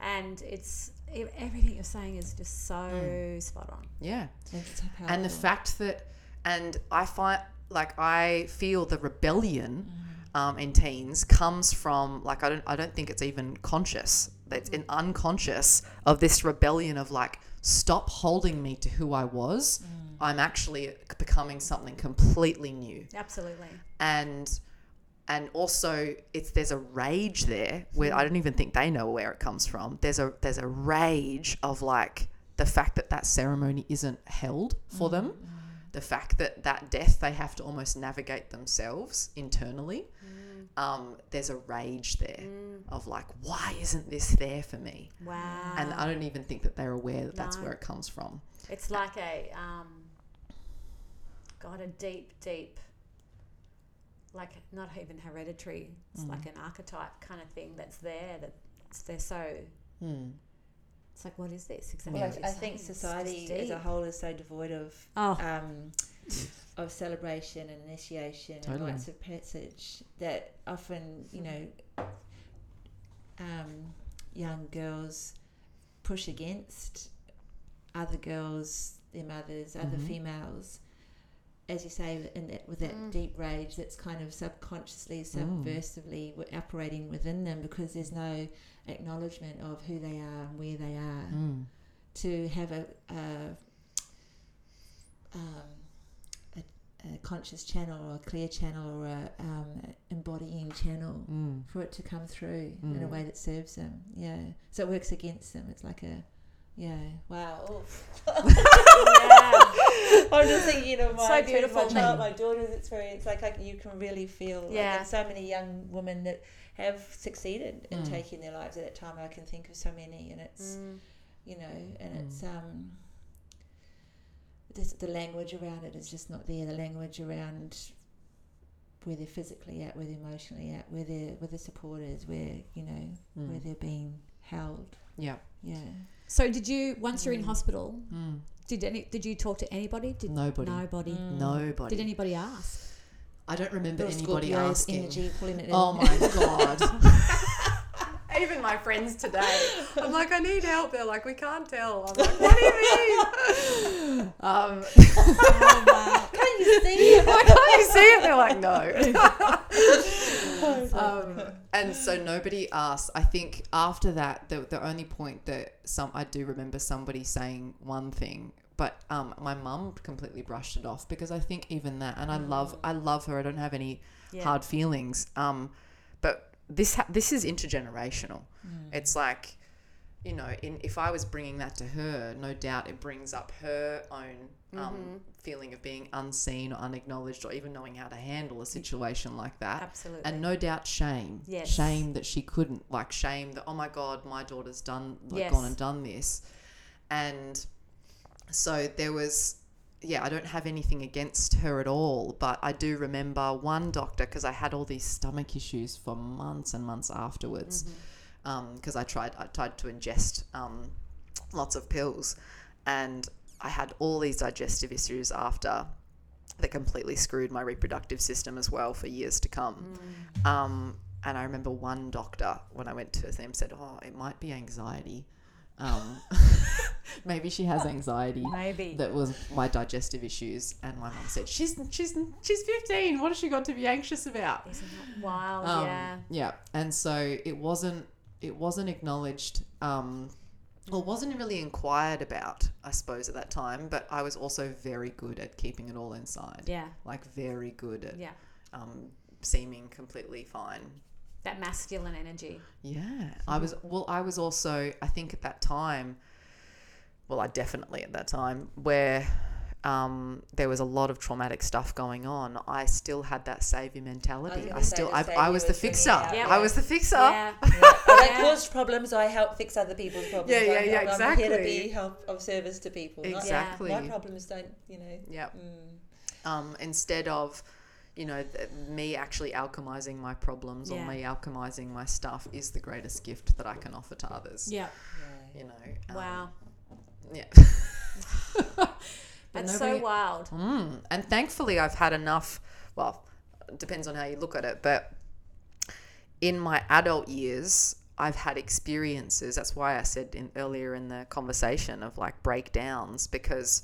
and it's everything you're saying is just so Mm. spot on. yeah. It's so and the fact that and i find like i feel the rebellion Mm. um, in teens comes from like i don't i don't think it's even conscious it's an unconscious of this rebellion of like stop holding me to who i was Mm. i'm actually becoming something completely new Absolutely. and and also it's there's a rage there where I don't even think they know where it comes from. There's a there's a rage of like the fact that that ceremony isn't held for them, the fact that that death they have to almost navigate themselves internally. Um, there's a rage there of like, why isn't this there for me? Wow. And I don't even think that they're aware that that's where it comes from. It's like a um, God, a deep, deep, like not even hereditary. It's Mm. like an archetype kind of thing that's there. That they're so. Hmm. It's like, what is this exactly? Well, I, I think? It's society as a whole is so devoid of Oh, um, of celebration and initiation Totally. and rites of passage that often, you know, um, young girls push against other girls, their mothers, other Mhm. females. As you say, in that, with that Mm. deep rage that's kind of subconsciously, subversively w operating within them because there's no acknowledgement of who they are and where they are Hmm. to have a, a, um, a, a conscious channel or a clear channel or a um, embodying channel Hmm. for it to come through in a Mm. way that serves them. Yeah. So it works against them. It's like a Yeah. Wow. Yeah. I'm just thinking of my, So beautiful. my child, my daughter's experience. Like, like you can really feel. Like, Yeah. and so many young women that have succeeded in Mm. taking their lives at that time. I can think of so many, and it's Mm. you know, and Mm. it's um. This, the language around it is just not there. The language around where they're physically at, where they're emotionally at, where they're where the support is, where you know where Mm. they're being held. Yeah. Yeah. So did you once you're in Mm. hospital? Mm. Did any? Did you talk to anybody? Did Nobody. nobody? Mm. Nobody. Did anybody ask? I don't remember Little anybody Scorpio's asking. energy pulling it in. Oh my god. Even my friends today, I'm like, I need help. They're like, we can't tell. I'm like, what do you mean? um, oh wow! Can you see it? why can't you see it? They're like, no. um, and so nobody asked. I think after that, the, the only point that some I do remember somebody saying one thing, but um, my mum completely brushed it off because I think even that, and I love, I love her. I don't have any Yeah. hard feelings. Um, but this ha- this is intergenerational. It's like, you know, in if I was bringing that to her, no doubt it brings up her own um, feeling of being unseen or unacknowledged, or even knowing how to handle a situation like that. Absolutely. And no doubt shame. Yes. Shame that she couldn't. Like shame that oh my god, my daughter's done like Yes. gone and done this. And so there was yeah, I don't have anything against her at all, but I do remember one doctor because I had all these stomach issues for months and months afterwards because I tried I tried to ingest um, lots of pills and I had all these digestive issues after that completely screwed my reproductive system as well for years to come. Um, and I remember one doctor when I went to them said, "Oh, it might be anxiety. Um, maybe she has anxiety." Maybe. That was my digestive issues, and my mum said, "She's she's she's 15. What has she got to be anxious about?" Isn't that wild? Um, yeah. yeah. And so it wasn't it wasn't acknowledged um, or wasn't really inquired about, I suppose, at that time. But I was also very good at keeping it all inside. Yeah. Like very good at Yeah. um, seeming completely fine. That masculine energy. Yeah. I was well I was also I think at that time well I definitely at that time where um, there was a lot of traumatic stuff going on. I still had that savior mentality. gonna I still, I, I was the fixer. Yeah. I was the fixer. Yeah. I Yeah. cause problems, so I help fix other people's problems. Yeah, yeah, I'm, yeah, I'm, I'm here to be help of service to people. not- Exactly. My problems don't, you know. Yep. Mm. Um, instead of, you know, th- me actually alchemizing my problems Yeah. or me alchemizing my stuff is the greatest gift that I can offer to others. Yeah. Yeah. You know. um, Wow. Yeah. That's nobody- so wild. Mm. And thankfully, I've had enough. Well, it depends on how you look at it, but in my adult years, I've had experiences. That's why I said in, earlier in the conversation of like breakdowns because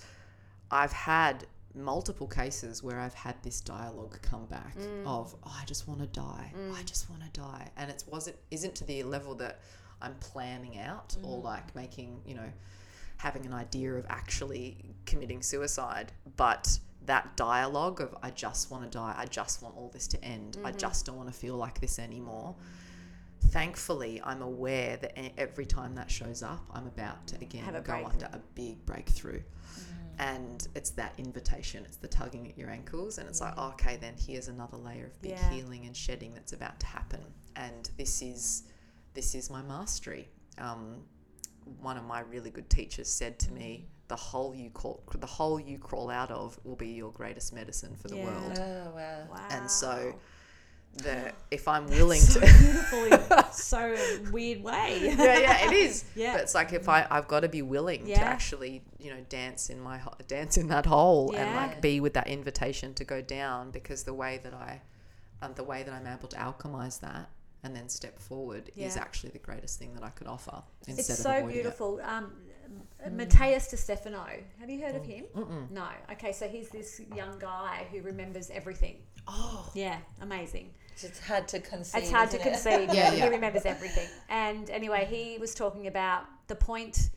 I've had multiple cases where I've had this dialogue come back of oh, I just want to die. I just want to die, and it wasn't isn't to the level that I'm planning out or like making you know having an idea of actually committing suicide, but that dialogue of I just want to die, I just want all this to end, I just don't want to feel like this anymore. Thankfully, I'm aware that every time that shows up, I'm about to again go under a big breakthrough. And it's that invitation, it's the tugging at your ankles, and it's like, okay, then here's another layer of big Yeah. healing and shedding that's about to happen. And this is this is my mastery. Um, one of my really good teachers said to me, "The hole you crawl, the hole you crawl out of will be your greatest medicine for the Yeah. world." Oh, wow. Wow. And so, the if I'm willing so to, beautiful so weird way. yeah, yeah, it is. Yeah. But it's like if I I've got to be willing Yeah. to actually you know dance in my dance in that hole and like be with that invitation to go down because the way that I, um, the way that I'm able to alchemize that and then step forward is actually the greatest thing that I could offer. Instead It's of so it. beautiful. Um, Matias De Stefano. Have you heard of him? Mm-mm. No. Okay, so he's this young guy who remembers everything. Oh, Yeah, amazing. It's hard to conceive. It's hard to isn't it? conceive. Yeah, yeah, yeah. He remembers everything. And anyway, he was talking about the point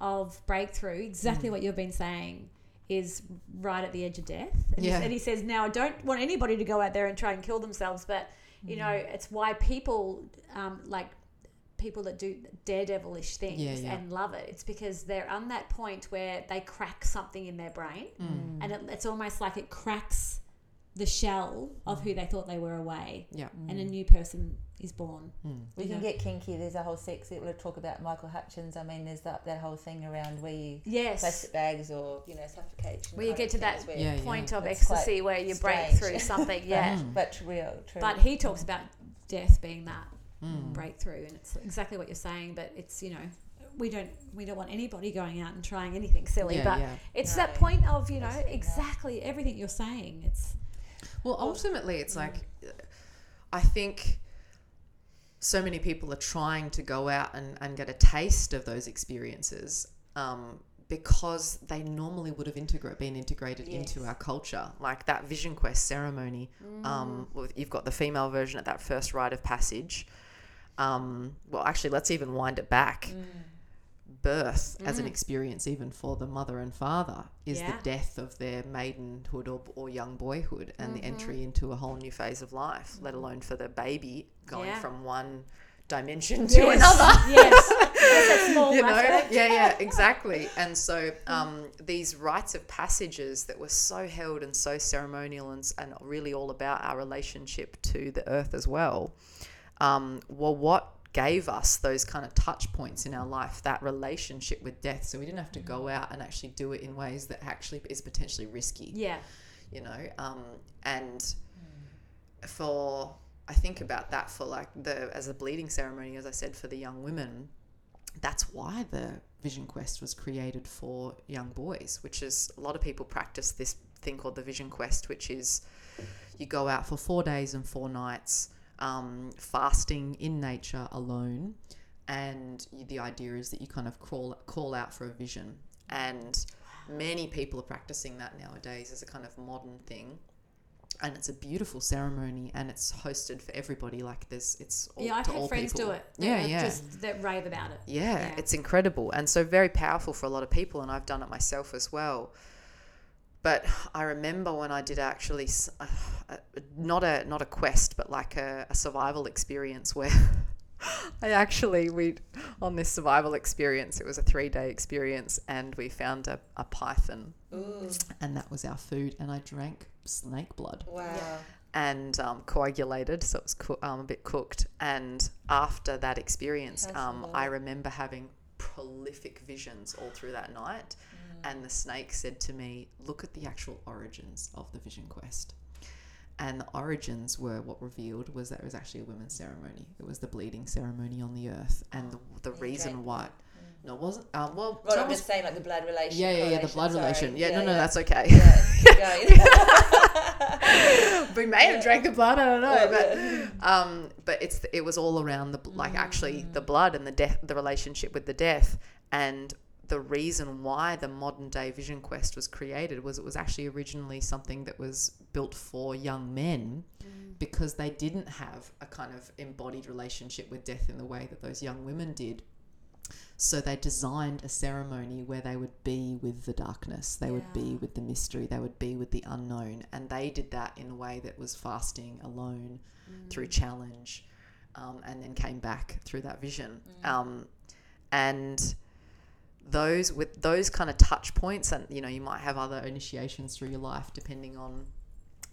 of breakthrough, exactly Mm. what you've been saying, is right at the edge of death. And, Yeah. he, and he says, now I don't want anybody to go out there and try and kill themselves, but you know, it's why people um, like people that do daredevilish things Yeah, yeah. and love it. It's because they're on that point where they crack something in their brain, Mm. and it, it's almost like it cracks the shell of Mm. who they thought they were away, Yeah. and a new person is born. We can know? get kinky. There's a whole sex. We'll talk about Michael Hutchence. I mean, there's that, that whole thing around where you Yes. plastic bags or you know suffocation. Where you get to that things where- Yeah, yeah. point of It's ecstasy where you break through something. Yeah. but real, true. But he talks about death being that Mm. breakthrough, and it's exactly what you're saying. But it's you know, we don't we don't want anybody going out and trying anything silly. Yeah, but yeah. it's No. that point of you know Absolutely not. exactly everything you're saying. It's Well, ultimately, it's like I think so many people are trying to go out and, and get a taste of those experiences um, because they normally would have integra- been integrated into our culture. Like that Vision Quest ceremony, um, you've got the female version at that first rite of passage. Um, well, actually, let's even wind it back. Birth as an experience, even for the mother and father, is Yeah. the death of their maidenhood or, or young boyhood and the entry into a whole new phase of life, let alone for the baby going Yeah. from one dimension to another. Yes, Yes, small you know? yeah yeah exactly. And so um, these rites of passages that were so held and so ceremonial and, and really all about our relationship to the earth as well um, were what gave us those kind of touch points in our life that relationship with death so we didn't have to go out and actually do it in ways that actually is potentially risky. Yeah, you know um, and for i think about that for like the as a bleeding ceremony as i said for the young women that's why the vision quest was created for young boys which is a lot of people practice this thing called the vision quest which is you go out for four days and four nights um, fasting in nature alone and the idea is that you kind of crawl call out for a vision and many people are practicing that nowadays as a kind of modern thing and it's a beautiful ceremony and it's hosted for everybody like this it's all, yeah. I've had all friends people. do it. yeah that, yeah Just that rave about it. yeah, Yeah. it's incredible and so very powerful for a lot of people, and I've done it myself as well. But I remember when I did actually uh, uh, not a not a quest, but like a, a survival experience where I actually we on this survival experience. It was a three day experience, and we found a, a python, and that was our food. And I drank snake blood wow. and um, coagulated, so it was coo- um, a bit cooked. And after that experience, um, I remember having prolific visions all through that night. And the snake said to me, "Look at the actual origins of the Vision Quest." And the origins were what revealed was that it was actually a women's ceremony. It was the bleeding ceremony on the earth, and the, the reason why. No, it wasn't. Um, well, Right, I'm was- just saying like the blood relation. yeah, yeah, yeah, the blood sorry. relation. Yeah, no, no, that's okay. Yeah, we may have drank the blood. I don't know, but um, but it's it was all around the like actually the blood and the death, the relationship with the death, and the reason why the modern day Vision Quest was created was it was actually originally something that was built for young men because they didn't have a kind of embodied relationship with death in the way that those young women did. So they designed a ceremony where they would be with the darkness, they would be with the mystery, they would be with the unknown, and they did that in a way that was fasting alone through challenge, um, and then came back through that vision. Um, and those with those kind of touch points, and you know, you might have other initiations through your life depending on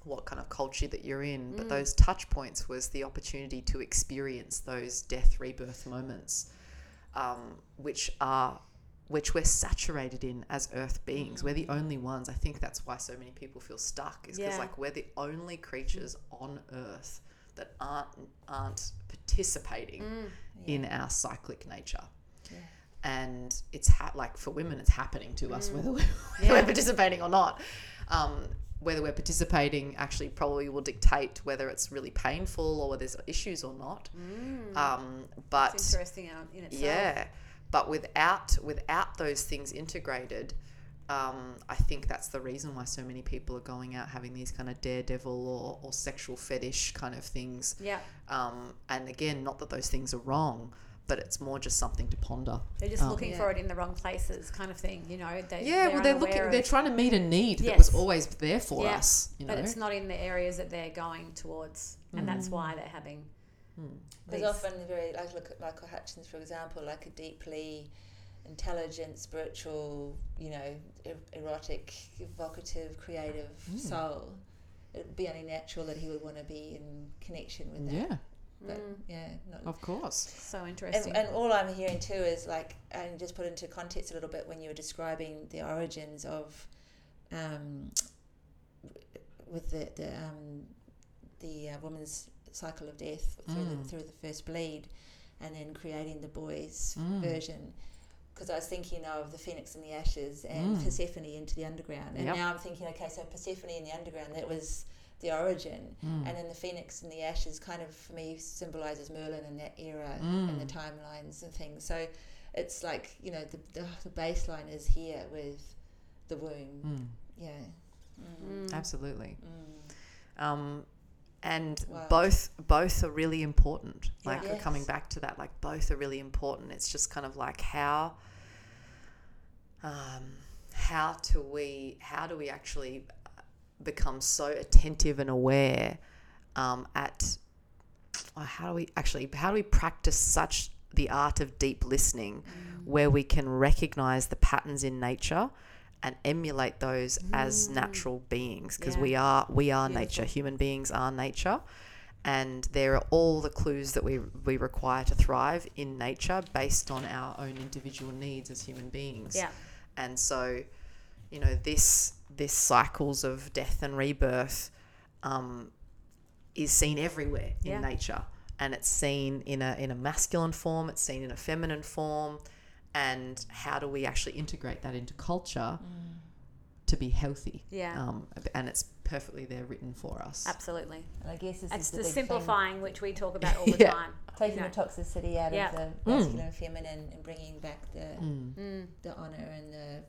what kind of culture that you're in, but those touch points was the opportunity to experience those death rebirth moments um, which are which we're saturated in as earth beings. We're the only ones. I think that's why so many people feel stuck. Is because Yeah. like we're the only creatures on earth that aren't aren't participating in our cyclic nature. And it's ha- like for women, it's happening to us whether we're, whether we're participating or not. Um, whether we're participating actually probably will dictate whether it's really painful or whether there's issues or not. Um, but It's interesting in itself. yeah, but without without those things integrated, um, I think that's the reason why so many people are going out having these kind of daredevil or, or sexual fetish kind of things. Yeah. Um, and again, not that those things are wrong, but it's more just something to ponder. They're just Um, looking for it in the wrong places, kind of thing. You know. They, Yeah, well, they're looking. unaware They're trying to meet a need that was always there for Yeah, us. You know, but it's not in the areas that they're going towards, and Mm. that's why they're having Because these- often very like look at Michael Hutchence for example, like a deeply intelligent, spiritual, you know, er- erotic, evocative, creative soul. It'd be only natural that he would want to be in connection with that. Yeah, But yeah, not of course. so interesting. and, and all I'm hearing too is like, and just put into context a little bit when you were describing the origins of, um, with the the um, the uh, woman's cycle of death through Mm. the through the first bleed, and then creating the boys' Mm. version. Because I was thinking of the phoenix and the ashes and Mm. Persephone into the underground, and Yep. now I'm thinking, okay, so Persephone in the underground that was the origin, Mm. and then the phoenix and the ashes kind of for me symbolizes Merlin and that era Mm. and the timelines and things. So it's like you know the the, the baseline is here with the womb. Mm. Yeah. Mm. Absolutely. Mm. um, and Wow. both both are really important. Like we're coming back to that, like both are really important. It's just kind of like how um, how do we how do we actually become so attentive and aware um, at or how do we actually how do we practice such the art of deep listening where we can recognize the patterns in nature and emulate those as natural beings because Yeah. we are we are Beautiful. nature human beings are nature and there are all the clues that we we require to thrive in nature based on our own individual needs as human beings yeah. and so you know this this cycles of death and rebirth um, is seen everywhere in Yeah. nature and it's seen in a in a masculine form it's seen in a feminine form and how do we actually integrate that into culture to be healthy Yeah. um, and it's perfectly there written for us Absolutely. And I guess this It's is the, the big simplifying which we talk about all the Yeah. time. taking you the toxicity out Yeah. of the Mm. masculine and feminine and bringing back the Mm. Mm. the honor and the,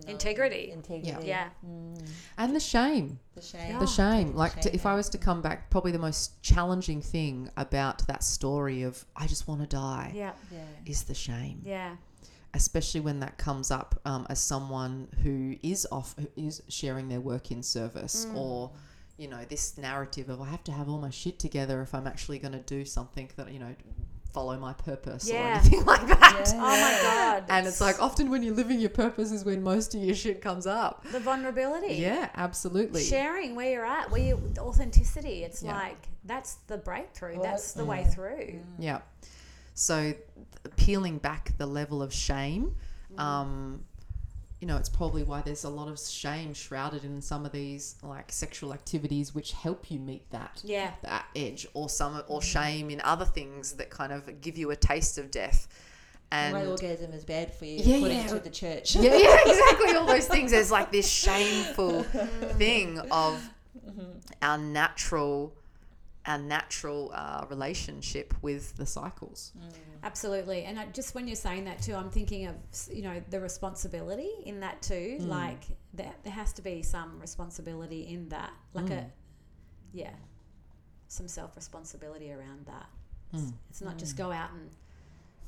the Integrity. integrity, Yeah. Mm. And the shame. the shame, the shame like Shame to, if i was to come back probably the most challenging thing about that story of i just want to die Yeah. yeah, is the shame Yeah. especially when that comes up um, as someone who is off who is sharing their work in service Mm. or you know this narrative of i have to have all my shit together if i'm actually going to do something that you know follow my purpose or Yeah. anything like that Oh my God. and it's like often when you're living your purpose is when most of your shit comes up the vulnerability. yeah absolutely Sharing where you're at, where you authenticity. It's Yeah. like that's the breakthrough. Well, that's the yeah. way through. Yeah. So th- peeling back the level of shame, Mm-hmm. um, you know, it's probably why there's a lot of shame shrouded in some of these like sexual activities which help you meet that Yeah. that edge or some or mm. shame in other things that kind of give you a taste of death and my orgasm is bad for you Yeah, according yeah. to the church yeah, yeah, exactly. All those things. There's like this shameful thing of mm-hmm. our natural, our natural uh, relationship with the cycles. Mm. Absolutely. And I, just when you're saying that too, I'm thinking of, you know, the responsibility in that too. Mm. Like there, there has to be some responsibility in that. Like mm. a, yeah, some self responsibility around that. It's, it's not just go out and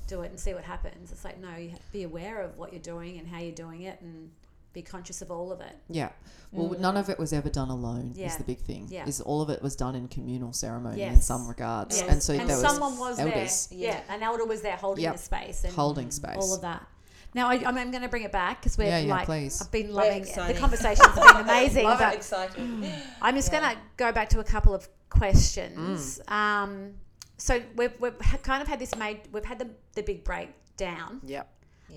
do it and see what happens. It's like, no, you have to be aware of what you're doing and how you're doing it and be conscious of all of it. Yeah. Well, none of it was ever done alone. Is Yeah. the big thing. Yeah. Is all of it was done in communal ceremony in some regards, Yes. and so and there someone was, elders there. Yeah. An elder was there holding Yep. the space and holding space. all of that. Now I, I'm going to bring it back because we're Yeah, yeah, like please. I've been loving the exciting. conversations have been amazing. Love it, but excited. I'm just Yeah. going to go back to a couple of questions. Mm. Um, so we've, we've kind of had this made. We've had the the big breakdown, Yep.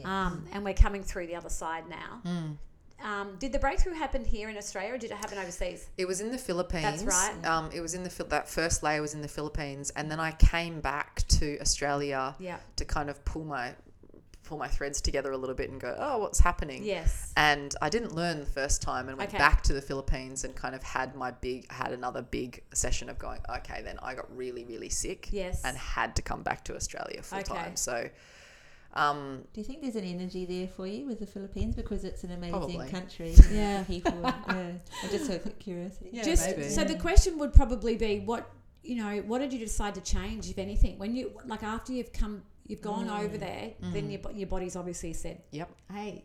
um, and we're coming through the other side now. Mm. Um, did the breakthrough happen here in Australia, or did it happen overseas? It was in the Philippines. That's right. Um, it was in the that first layer was in the Philippines, and then I came back to Australia Yeah. to kind of pull my pull my threads together a little bit and go, oh, what's happening? Yes. And I didn't learn the first time and went Okay. back to the Philippines and kind of had my big, had another big session of going, okay, then I got really, really sick Yes. and had to come back to Australia full Okay. time. So, um, Do you think there's an energy there for you with the Philippines because it's an amazing Probably. country? Yeah. people. yeah. I'm just so curiosity. Yeah, just maybe. so the question would probably be what you know what did you decide to change if anything when you like after you've come you've gone over there then your, your body's obviously said Yep. hey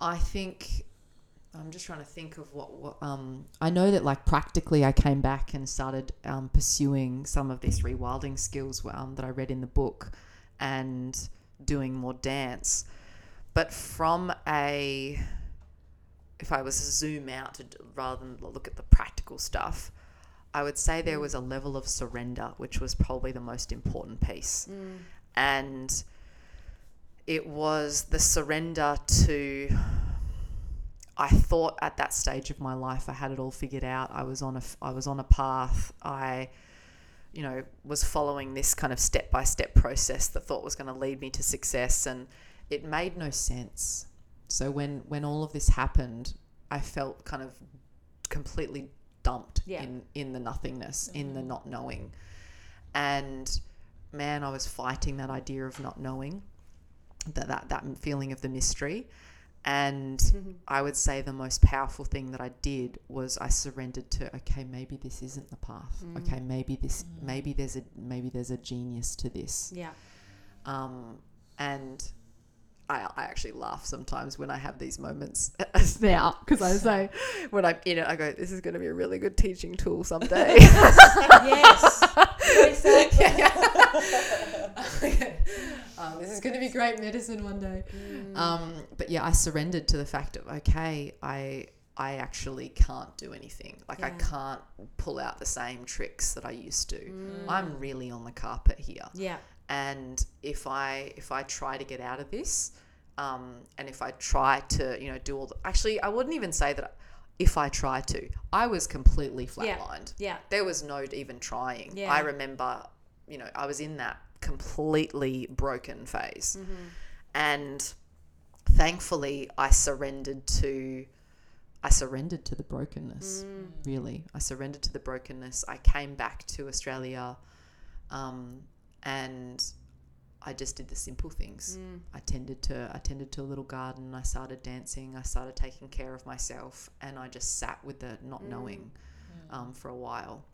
I think I'm just trying to think of what, what um I know that like practically I came back and started um, pursuing some of these rewilding skills um, that I read in the book and doing more dance but from a if I was to zoom out to, rather than look at the practical stuff I would say there mm. was a level of surrender which was probably the most important piece mm. and it was the surrender to I thought at that stage of my life I had it all figured out. I was on a I was on a path. I you know was following this kind of step by step process that thought was going to lead me to success and it made no sense. So when when all of this happened, I felt kind of completely dumped Yeah. in in the nothingness, in the mm-hmm. not knowing. And man, I was fighting that idea of not knowing, that that, that feeling of the mystery. And mm-hmm. I would say the most powerful thing that I did was I surrendered to okay, maybe this isn't the path. Mm. Okay, maybe this, mm. maybe there's a maybe there's a genius to this. Yeah. Um, and I, I actually laugh sometimes when I have these moments now because I say when I'm in it, I go, "This is going to be a really good teaching tool someday." yes. um, this is going to be great medicine one day. Um, but yeah, I surrendered to the fact of okay, I I actually can't do anything. Like I can't pull out the same tricks that I used to. I'm really on the carpet here Yeah. and if I if I try to get out of this, um, and if I try to you know do all the actually I wouldn't even say that if I try to I was completely flatlined. Yeah. yeah. There was no even trying. Yeah. I remember you know I was in that completely broken phase, and thankfully I surrendered to. I surrendered to the brokenness. Really, I surrendered to the brokenness. I came back to Australia, um, and I just did the simple things. Mm. I tended to I tended to a little garden. I started dancing. I started taking care of myself, and I just sat with the not knowing mm. um, for a while.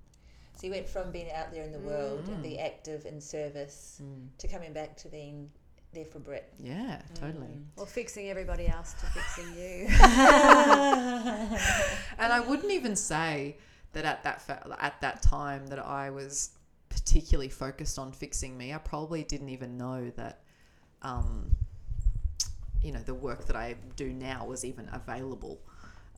So you went from being out there in the world mm. and be active in service to coming back to being there for Britt. Yeah, totally. Or fixing everybody else to fixing you. And I wouldn't even say that at that fa- at that time that I was particularly focused on fixing me. I probably didn't even know that, um, you know, the work that I do now was even available.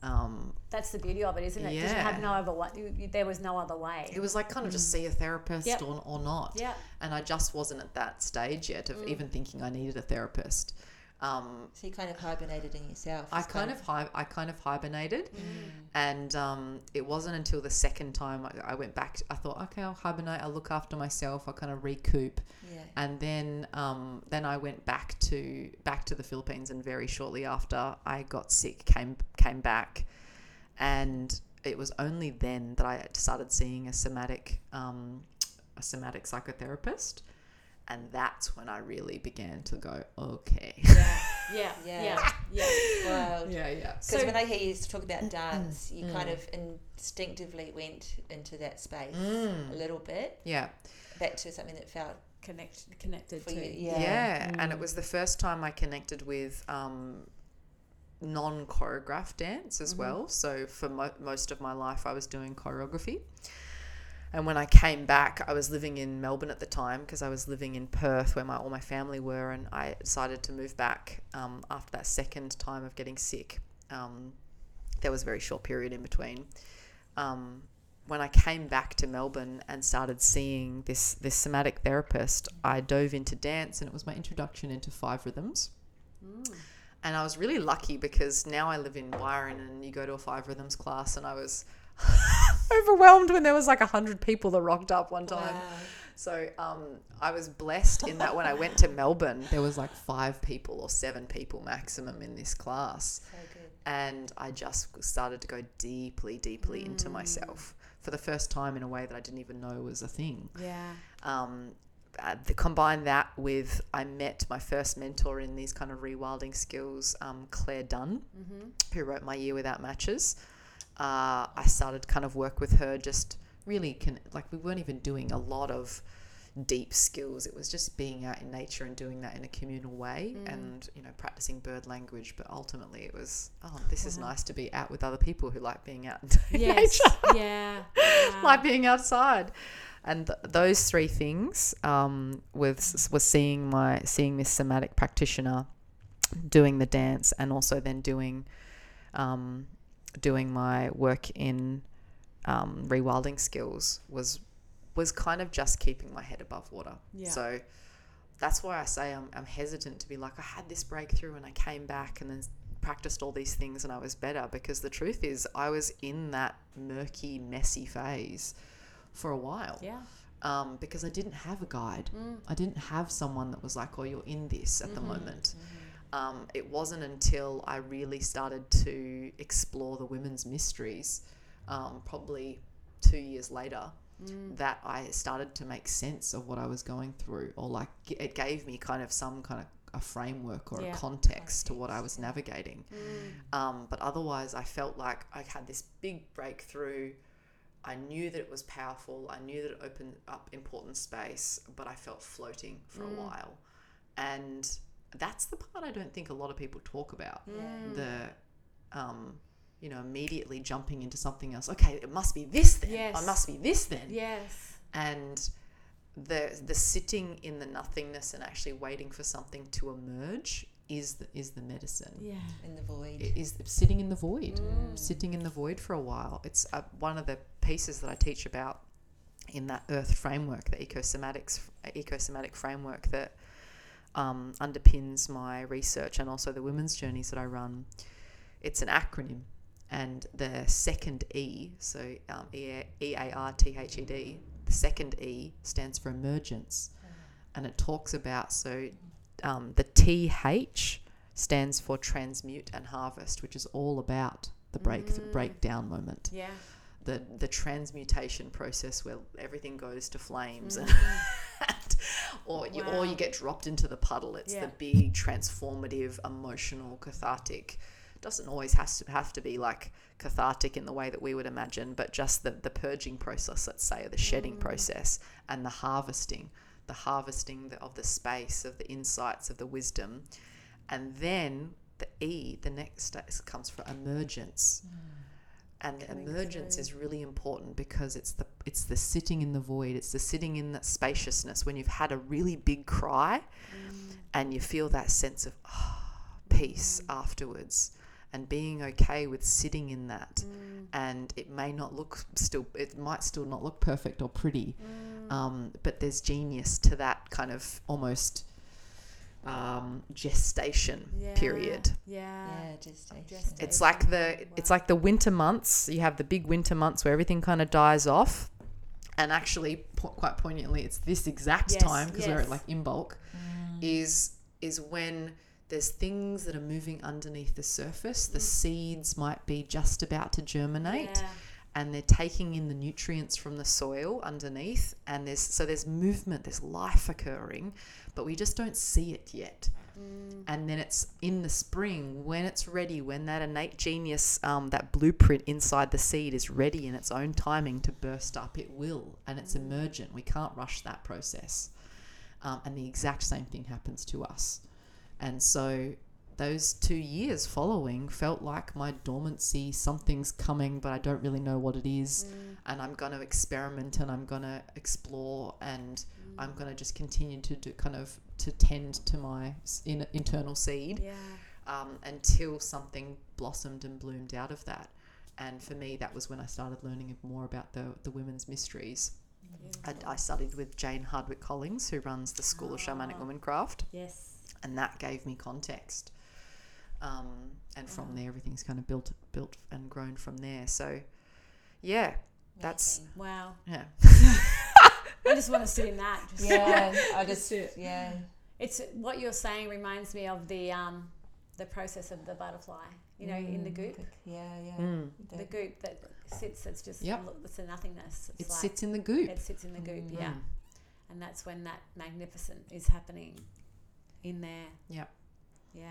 Um, That's the beauty of it, isn't it? 'Cause You Yeah. have no other way. There was no other way. it was like kind of just see a therapist Yep. or, or not. Yeah. And I just wasn't at that stage yet of even thinking I needed a therapist. Um, So you kind of hibernated in yourself. I kind of hi- I kind of hibernated, and um, it wasn't until the second time I, I went back. I thought, okay, I'll hibernate. I'll look after myself. I'll kind of recoup, yeah. and then um, then I went back to back to the Philippines, and very shortly after I got sick, came came back, and it was only then that I started seeing a somatic um, a somatic psychotherapist, and that's when I really began to go, okay, Yeah. Yeah. Yeah. Yeah. Yeah. Wild. yeah, yeah. Because So- when I hear you talk about dance, you mm. kind of instinctively went into that space mm. a little bit, Yeah. back to something that felt Connect, connected for to. you. Yeah, Yeah. and it mm. was the first time I connected with um, non choreographed dance as mm-hmm. well. So for mo- most of my life, I was doing choreography. And when I came back, I was living in Melbourne at the time because I was living in Perth where my all my family were, and I decided to move back um, after that second time of getting sick. Um, there was a very short period in between. Um, when I came back to Melbourne and started seeing this this somatic therapist, I dove into dance, and it was my introduction into five rhythms. And I was really lucky because now I live in Byron, and you go to a five rhythms class, and I was overwhelmed when there was like a hundred people that rocked up one time. So um, I was blessed in that when I went to Melbourne, there was like five people or seven people maximum in this class So and I just started to go deeply, deeply into myself for the first time in a way that I didn't even know was a thing. Yeah. Um, uh, the, combine that with I met my first mentor in these kind of rewilding skills, um, Claire Dunn, who wrote My Year Without Matches. Uh, I started kind of work with her, just really can like we weren't even doing a lot of, deep skills. It was just being out in nature and doing that in a communal way Mm. and, you know, practicing bird language. But ultimately it was, oh, this is nice to be out with other people who like being out in Yes. nature, yeah. Wow. like being outside. And th- those three things um, was was seeing my seeing this somatic practitioner doing the dance and also then doing um, doing my work in um, rewilding skills was was kind of just keeping my head above water. Yeah. So that's why I say I'm, I'm hesitant to be like I had this breakthrough and I came back and then practiced all these things and I was better because the truth is I was in that murky messy phase for a while Yeah. um, because I didn't have a guide. I didn't have someone that was like, "Oh, you're in this at the moment." Um, it wasn't until I really started to explore the women's mysteries, um, probably two years later, that I started to make sense of what I was going through, or like it gave me kind of some kind of a framework or Yeah. a context to what I was navigating. Um, but otherwise, I felt like I had this big breakthrough. I knew that it was powerful. I knew that it opened up important space, but I felt floating for a while. And that's the part I don't think a lot of people talk about. The, um, you know, immediately jumping into something else. Okay, it must be this then. I Yes. must be this then. Yes. And the the sitting in the nothingness and actually waiting for something to emerge is the, is the medicine Yeah. in the void. it is sitting in the void, sitting in the void for a while. It's uh, one of the pieces that I teach about in that Earth framework, the ecosomatics ecosomatic framework that um, underpins my research and also the women's journeys that I run. It's an acronym, and the second E, so um, E A R T H E D, the second E stands for emergence, and it talks about so um, the TH stands for transmute and harvest, which is all about the break breakdown moment, Yeah. the the transmutation process where everything goes to flames, and, or you or you get dropped into the puddle. It's Yeah. the big transformative, emotional, cathartic. Doesn't always has to have to be like cathartic in the way that we would imagine, but just the the purging process, let's say, or the shedding mm. process, and the harvesting, the harvesting of the space, of the insights, of the wisdom, and then the E, the next step comes for emergence. Mm. And the emergence is really important because it's the it's the sitting in the void. It's the sitting in that spaciousness when you've had a really big cry, and you feel that sense of ah, peace afterwards, and being okay with sitting in that. And it may not look still, it might still not look perfect or pretty, um, but there's genius to that kind of almost um, gestation Yeah. period. Yeah. yeah, gestation. Gestation. It's like the it's like the winter months. You have the big winter months where everything kind of dies off, and actually, po- quite poignantly, it's this exact Yes, time because we're at like Imbolc, is is when there's things that are moving underneath the surface. The seeds might be just about to germinate Yeah. And they're taking in the nutrients from the soil underneath and there's so there's movement there's life occurring but we just don't see it yet. And then it's in the spring when it's ready when that innate genius um, that blueprint inside the seed is ready in its own timing to burst up it will and it's emergent. We can't rush that process. Um, and the exact same thing happens to us. And so those two years following felt like my dormancy something's coming but i don't really know what it is. Mm. And i'm going to experiment and i'm going to explore and mm. i'm going to just continue to do kind of to tend to my in, internal seed Yeah. um, until something blossomed and bloomed out of that. And for me that was when i started learning more about the, the women's mysteries. I, I studied with Jane Hardwicke Collins who runs the school of shamanic ah. womancraft Yes. and that gave me context. Um, and from there, everything's kind of built, built and grown from there. So, yeah, that's Wow. yeah, I just want to sit in that. Just Yeah, I Just just sit. yeah. It's what you're saying reminds me of the um, the process of the butterfly. You know, in the goop, Yeah, yeah. Mm. the goop that sits. It's just Yep. it's a nothingness. It's it like sits in the goop. it sits in the goop. Mm. Yeah, and that's when that magnificent is happening in there. Yep. Yeah.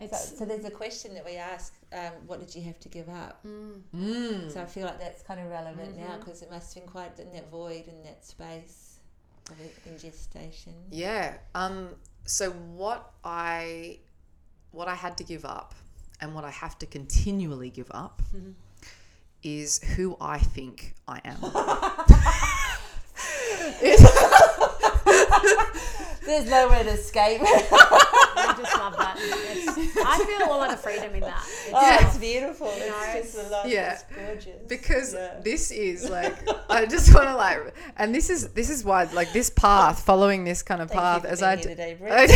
So, so there's a question that we ask: um, What did you have to give up? mm, Mm. So I feel like that's kind of relevant now Mhm. because it must have been quite in that void in that space. of it in gestation. Yeah. Um. So what I, what I had to give up, and what I have to continually give up, is who I think I am. There's nowhere to escape. I just love that. It's, I feel a lot of freedom in that. It's, oh, it's beautiful. know, It's just love. Yeah. It's gorgeous. because Yeah. this is like I just want to like, and this is this is why like this path, following this kind of Thank path, as being I here d- today, I,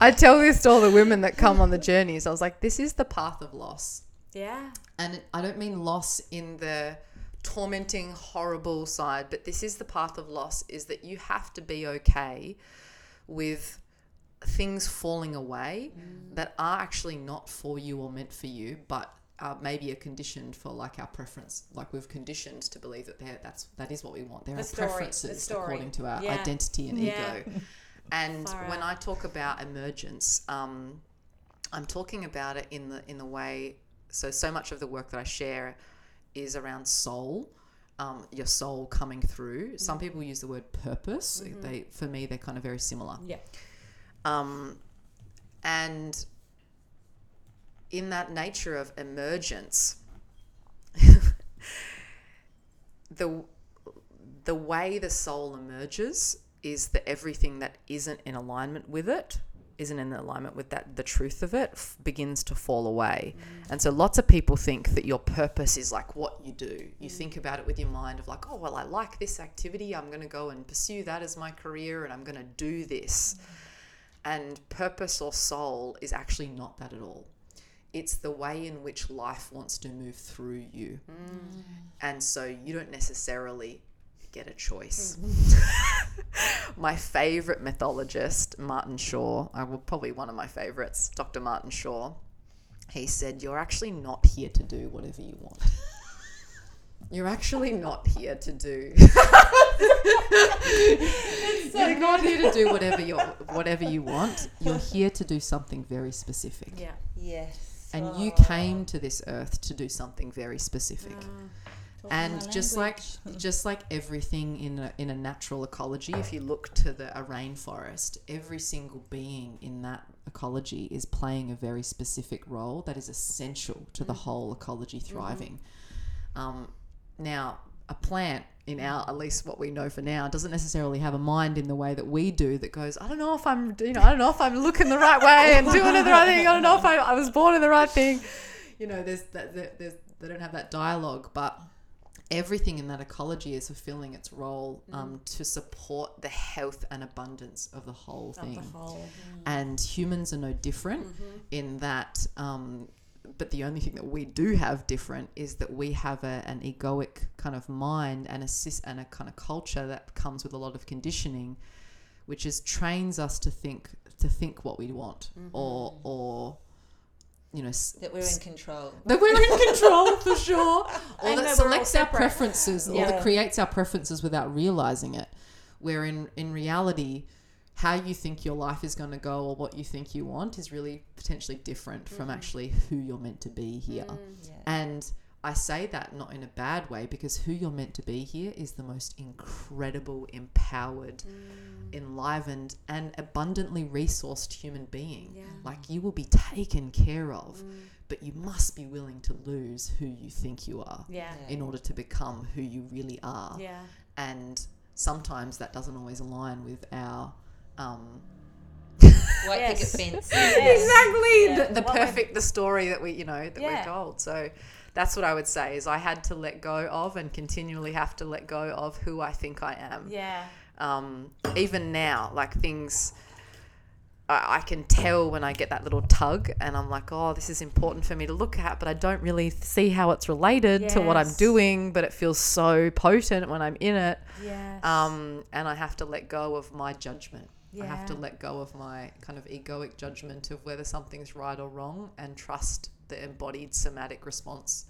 I tell this to all the women that come on the journeys. I was like, this is the path of loss. yeah. And I don't mean loss in the tormenting, horrible side, but this is the path of loss is that you have to be okay with things falling away that are actually not for you or meant for you, but uh, maybe are conditioned for like our preference. Like we've conditioned to believe that that's that is what we want. There The are story, the preferences story. according to our Yeah. identity and Yeah. ego. And Far when out. I talk about emergence, um, I'm talking about it in the in the way. So so much of the work that I share is around soul, um, your soul coming through. Some people use the word purpose. They for me they're kind of very similar. Yeah. Um, and in that nature of emergence, the the way the soul emerges is that everything that isn't in alignment with it isn't in alignment with that the truth of it f- begins to fall away. Mm. And so lots of people think that your purpose is like what you do. You think mm. about it with your mind of like oh well i like this activity. I'm going to go and pursue that as my career and i'm going to do this mm. And purpose or soul is actually not that at all. It's the way in which life wants to move through you. Mm. And so you don't necessarily get a choice. Mm. my favorite mythologist, Martin Shaw, I uh, will probably one of my favorites, Dr. Martin Shaw, he said, You're actually not here to do whatever you want. You're actually not here to do. You're not here to do whatever you whatever you want. You're here to do something very specific. Yeah. yes. And you Oh. came to this earth to do something very specific. Mm. and just like just like everything in a, in a natural ecology, if you look to the a rainforest, every single being in that ecology is playing a very specific role that is essential to the mm. whole ecology mm-hmm. thriving. Um, now, a plant in our at least what we know for now doesn't necessarily have a mind in the way that we do that goes i don't know if i'm you know i don't know if i'm looking the right way and doing the right thing. I don't know if i, I was born in the right thing. You know there's that there's they don't have that dialogue but everything in that ecology is fulfilling its role um, to support the health and abundance of the whole Of thing. the whole. and humans are no different in that um, but the only thing that we do have different is that we have a, an egoic kind of mind and a sys- and a kind of culture that comes with a lot of conditioning which is trains us to think to think what we want or mm-hmm. or you know that we're in control. that we're in control for sure, or And that that selects our separate. preferences, or that creates our preferences without realizing it. Where in in reality, how you think your life is going to go or what you think you want is really potentially different from mm. actually who you're meant to be here. Mm. Yeah. And I say that not in a bad way because who you're meant to be here is the most incredible, empowered, mm. enlivened, and abundantly resourced human being. Yeah. Like you will be taken care of, but you must be willing to lose who you think you are Yeah. in order to become who you really are. Yeah. And sometimes that doesn't always align with our. Um, White Yes. picket fence. exactly Yeah. the, the perfect the story that we you know that Yeah. we're told so that's what i would say is i had to let go of and continually have to let go of who i think i am Yeah. um, even now like things I, I can tell when i get that little tug and i'm like oh this is important for me to look at but i don't really see how it's related to what i'm doing but it feels so potent when i'm in it Yeah. um, and i have to let go of my judgment I have to let go of my kind of egoic judgment of whether something's right or wrong and trust the embodied somatic response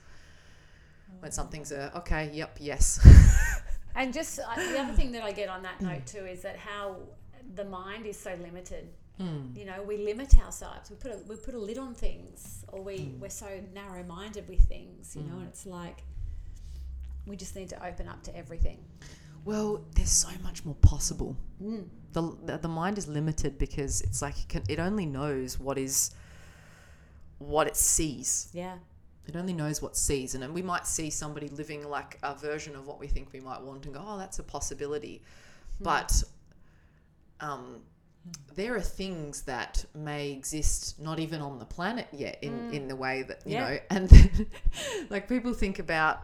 when something's a okay, yep, yes. And just uh, the other thing that I get on that note too is that how the mind is so limited. You know, we limit ourselves. We put a we put a lid on things, or we we're so narrow minded with things. You know, and it's like we just need to open up to everything. Well, there's so much more possible. Mm. The, the mind is limited because it's like it, can, it only knows what is what it sees. Yeah. It only knows what it sees, and we might see somebody living like a version of what we think we might want, and go, "Oh, that's a possibility," but um, there are things that may exist not even on the planet yet in, in the way that you Yeah. know and then, like people think about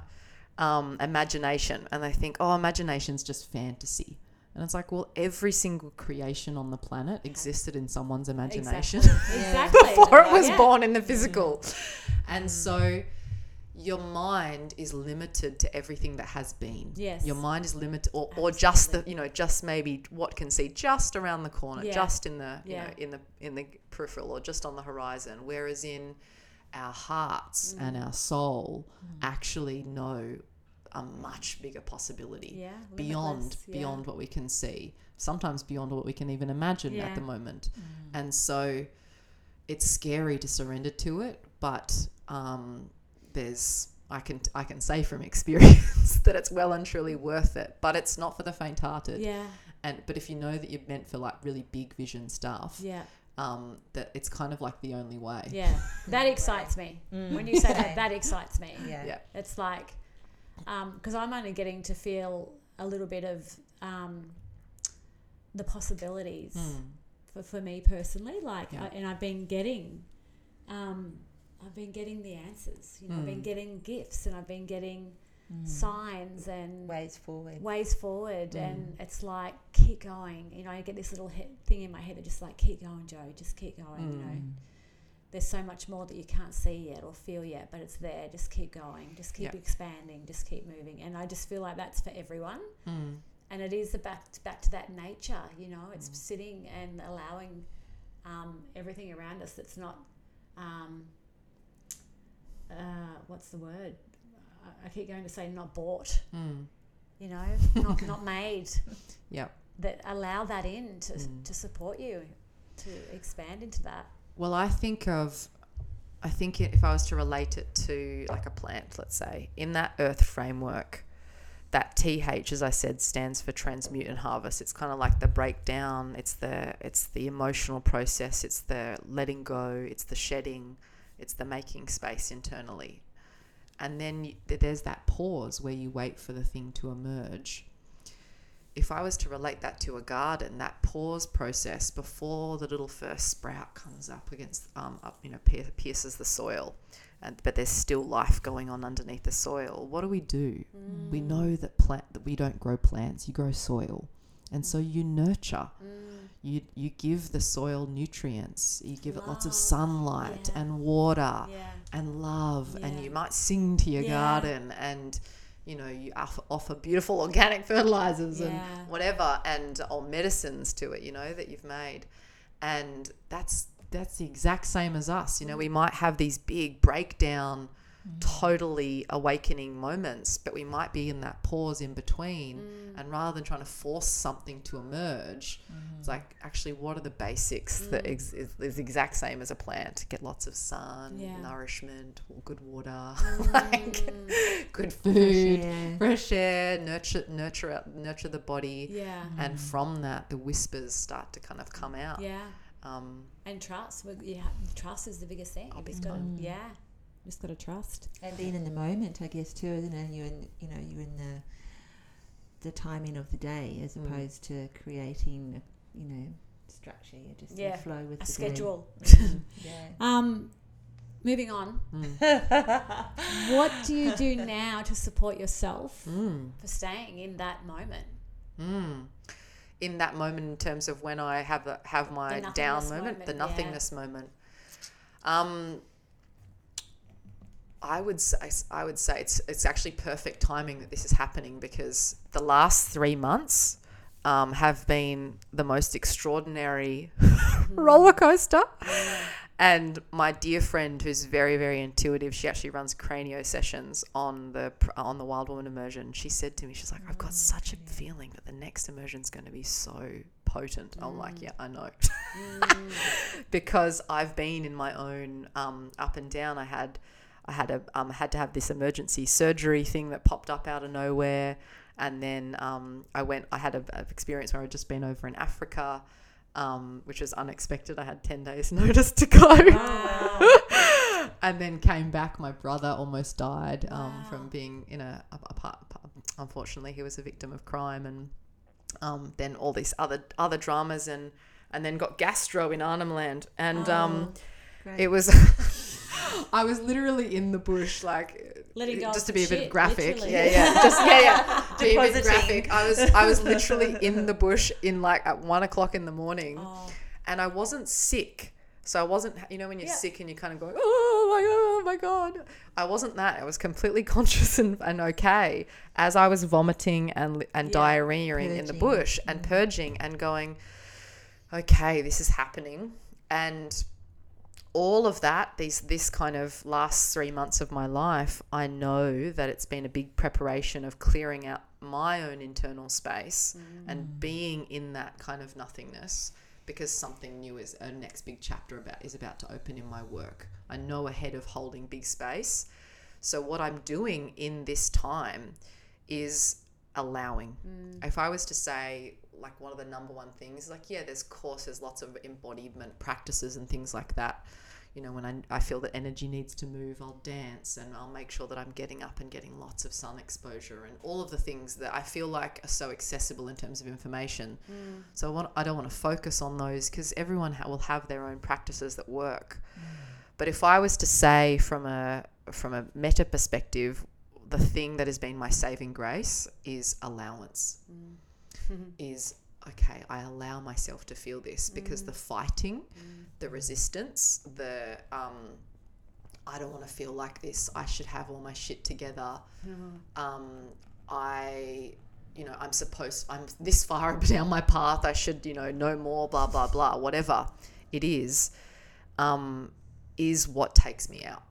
um, imagination and they think oh imagination's just fantasy and it's like well every single creation on the planet existed in someone's imagination Exactly. before it was Yeah. born in the physical and so your mind is limited to everything that has been Yes. your mind is limited or, or just the you know just maybe what can see just around the corner Yeah. just in the you Yeah. know in the in the peripheral or just on the horizon whereas in our hearts and Mm. our soul actually know a much bigger possibility Yeah, beyond yeah. beyond what we can see sometimes beyond what we can even imagine Yeah. at the moment and so it's scary to surrender to it but um, there's I can I can say from experience that it's well and truly worth it but it's not for the faint-hearted Yeah. and but if you know that you're meant for like really big vision stuff Yeah. um, that it's kind of like the only way Yeah. That excites me. When you say that, that excites me. Yeah. yeah It's like, Um, because I'm only getting to feel a little bit of um, the possibilities hmm. for, for me personally. Like, Yeah. I, and I've been getting, um, I've been getting the answers. You know, I've been hmm. getting gifts and I've been getting hmm. signs and Ways forward. ways forward and it's like keep going you know i get this little he- thing in my head that just like keep going joe just keep going you know there's so much more that you can't see yet or feel yet but it's there just keep going just keep Yeah. expanding just keep moving and i just feel like that's for everyone Mm. and it is back back to that nature you know it's sitting and allowing um, everything around us that's not um, uh, what's the word I, I keep going to say not bought Mm. you know, not not made Yep. that allow that in to, Mm. to support you to expand into that. Well, I think of, I think if I was to relate it to like a plant, let's say, in that earth framework, that TH, as I said, stands for transmute and harvest. It's kind of like the breakdown. It's the it's the emotional process. It's the letting go. It's the shedding. It's the making space internally, and then you, there's that pause where you wait for the thing to emerge if I was to relate that to a garden, that pause process before the little first sprout comes up against, um, up, you know, pierces the soil, and but there's still life going on underneath the soil. What do we do? We know that plant that we don't grow plants, you grow soil, and so you nurture. You you give the soil nutrients. You give it lots of sunlight yeah. and water Yeah. and love and you might sing to your Yeah. garden and you know you offer, beautiful organic fertilizers Yeah. and whatever and or medicines to it you know that you've made and that's that's the exact same as us you know we might have these big breakdown totally awakening moments but we might be in that pause in between mm. and rather than trying to force something to emerge it's mm-hmm. like actually what are the basics that mm. ex- is, is the exact same as a plant get lots of sun Yeah. nourishment good water like mm. good food air. fresh air nurture nurture nurture the body Yeah. and mm-hmm. from that the whispers start to kind of come out Yeah. um, And trust. we- Yeah. Trust is the biggest thing. You big just gotta, yeah. Just got to trust. And being in the moment, I guess too, isn't it? You're in, you know, you're in the the timing of the day as Mm. opposed to creating, a, you know, structure. You're just Yeah, in flow with A the schedule. Day. Yeah. Um, moving on. mm, What do you do now to support yourself mm, for staying in that moment? mm. in that moment in terms of when I have the, have my down moment, moment, the yeah. nothingness moment. Um, I would say I would say it's it's actually perfect timing that this is happening because the last three months um, have been the most extraordinary roller coaster. And my dear friend, who's very very intuitive, she actually runs cranio sessions on the on the Wild Woman immersion. She said to me, she's like, "I've got such a feeling that the next immersion's going to be so potent." I'm like, "Yeah, I know," because I've been in my own um, up and down. I had I had a um, had to have this emergency surgery thing that popped up out of nowhere, And then um, I went. I had a, a experience where I'd just been over in Africa, um, which was unexpected. I had ten days' notice to go, and then came back. My brother almost died um, from being in a, a, a part. Unfortunately, he was a victim of crime, and um, then all these other other dramas, and and then got gastro in Arnhem Land, and um, it was. I was literally in the bush, like Letting go just to be a bit shit, graphic. literally. Yeah, yeah, just yeah, yeah. Be a bit graphic. I was I was literally in the bush in like at one o'clock in the morning, Oh. and I wasn't sick. So I wasn't, you know, when you're Yeah. sick and you're kind of going, oh, oh my god, oh my god. I wasn't that. I was completely conscious and, and okay as I was vomiting and and Yeah. diarrheaing in the bush and mm. purging and going, okay, this is happening, and all of that, these this kind of last three months of my life, I know that it's been a big preparation of clearing out my own internal space and mm. being in that kind of nothingness because something new is a next big chapter about is about to open in my work. I know ahead of holding big space. So what I'm doing in this time is allowing. Mm. If I was to say like one of the number one things, like yeah, there's courses, lots of embodiment practices and things like that. You know, when I, I feel that energy needs to move, I'll dance and I'll make sure that I'm getting up and getting lots of sun exposure and all of the things that I feel like are so accessible in terms of information. Mm. So I, want, I don't want to focus on those because everyone ha- will have their own practices that work. Mm. But if I was to say from a from a meta perspective, the thing that has been my saving grace is allowance. Mm. Is okay, I allow myself to feel this because the fighting, the resistance, the um, I don't want to feel like this. I should have all my shit together. Um, I, you know, I'm supposed. I'm this far down my path. I should, you know, know more. Blah blah blah. Whatever it is, um, is what takes me out.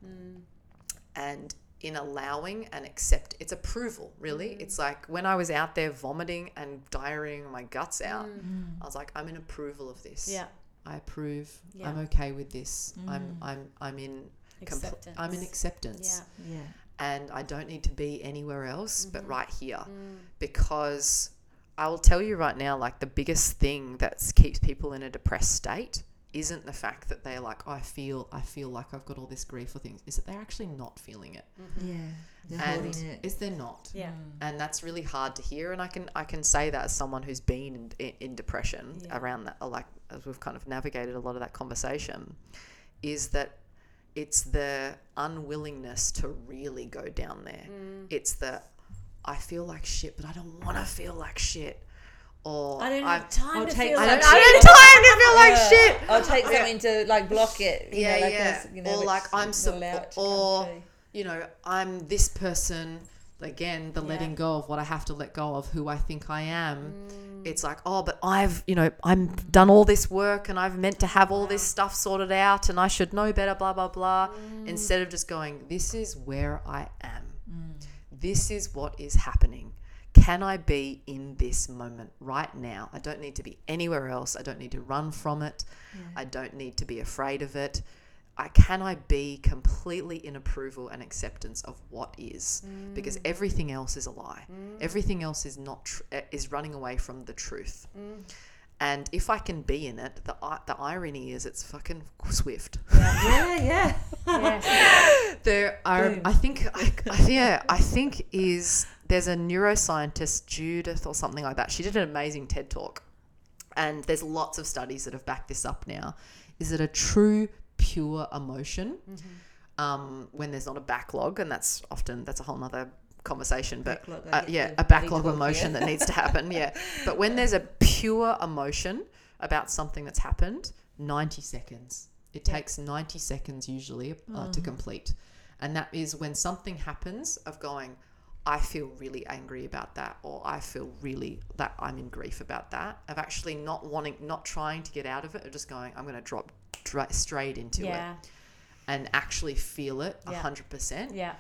And in allowing and accept, it's approval. Really, it's like when I was out there vomiting and diarrheaing my guts out. I was like, I'm in approval of this. Yeah. I approve. Yeah. I'm okay with this. I'm I'm I'm in compl- Acceptance. I'm in acceptance Yeah. Yeah. and I don't need to be anywhere else Mm-hmm. but right here Mm. because I will tell you right now like the biggest thing that keeps people in a depressed state isn't the fact that they're like oh, I feel I feel like I've got all this grief or things is that they're actually not feeling it mm-hmm. Yeah. They're and holding it. is they're not Yeah. Mm. and that's really hard to hear and I can I can say that as someone who's been in, in, in depression Yeah. around that uh, like as we've kind of navigated a lot of that conversation is that it's the unwillingness to really go down there Mm. it's the I feel like shit but I don't want to feel like shit or I don't I'm- have time I'll to take feel I don't, I don't have time to feel like shit I'll take something to like block it. You yeah know, like yeah a, you know, or like I'm doesn't so allow it to come or through. you know I'm this person again the Yeah. letting go of what I have to let go of who I think I am Mm. it's like oh but I've you know I'm done all this work and I've meant to have all this stuff sorted out and I should know better blah blah blah Mm. instead of just going this is where I am Mm. this is what is happening can I be in this moment right now? I don't need to be anywhere else. I don't need to run from it. I don't need to be afraid of it. I can I be completely in approval and acceptance of what is because mm. everything else is a lie. Mm. Everything else is not tr- uh, is running away from the truth. Mm. And if I can be in it, the the irony is it's fucking swift. Yeah, yeah. there are Boom. i think I, I, yeah i think is there's a neuroscientist judith or something like that. She did an amazing ted talk. And there's lots of studies that have backed this up now. Is it a true pure emotion? Um, when there's not a backlog and that's often that's a whole nother conversation but Backlog, uh, yeah a backlog of emotion yeah. that needs to happen yeah. But when there's a pure emotion about something that's happened 90 seconds. It takes 90 seconds usually uh, to complete and that is when something happens of going i feel really angry about that or i feel really that i'm in grief about that of actually not wanting not trying to get out of it or just going i'm going to drop dra- straight into Yeah. it and actually feel it Yeah. 100% Yeah.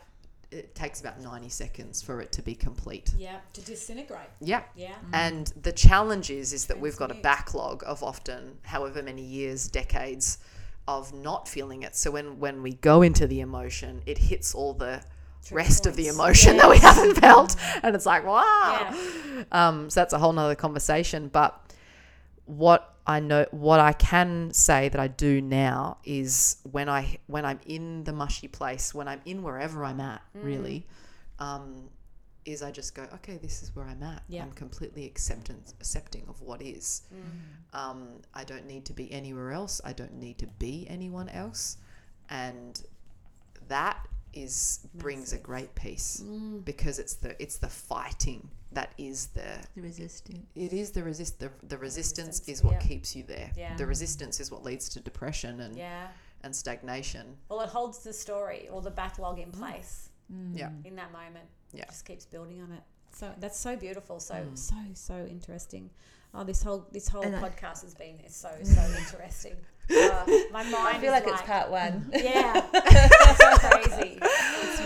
it takes about 90 seconds for it to be complete Yeah. To disintegrate. yeah Yeah. Mm. and the challenge is is that we've got a backlog of often however many years, decades of not feeling it. So when when we go into the emotion, it hits all the True rest of the points. emotion that we haven't felt. And it's like, wow. Yeah. Um, so that's a whole nother conversation. But what I know, what I can say that I do now is when I when I'm in the mushy place, when I'm in wherever I'm at, Mm. really, um, is I just go, okay, this is where I'm at. Yeah. I'm completely acceptance, accepting of what is. Mm. Um, I don't need to be anywhere else. I don't need to be anyone else, and that is brings a great peace Mm. because it's the it's the fighting that is the The resistance. it is the resist the, the resistance Resistance, is what yeah. keeps you there. Yeah. The resistance is what leads to depression and Yeah. and stagnation. Well, it holds the story or the backlog in place Yeah. in that moment. Yeah. It just keeps building on it. So that's so beautiful. So Mm. so so interesting. Oh, this whole this whole And I- podcast has been is so so interesting. Uh, my mind. I feel is like it's part one. Yeah, it's so crazy.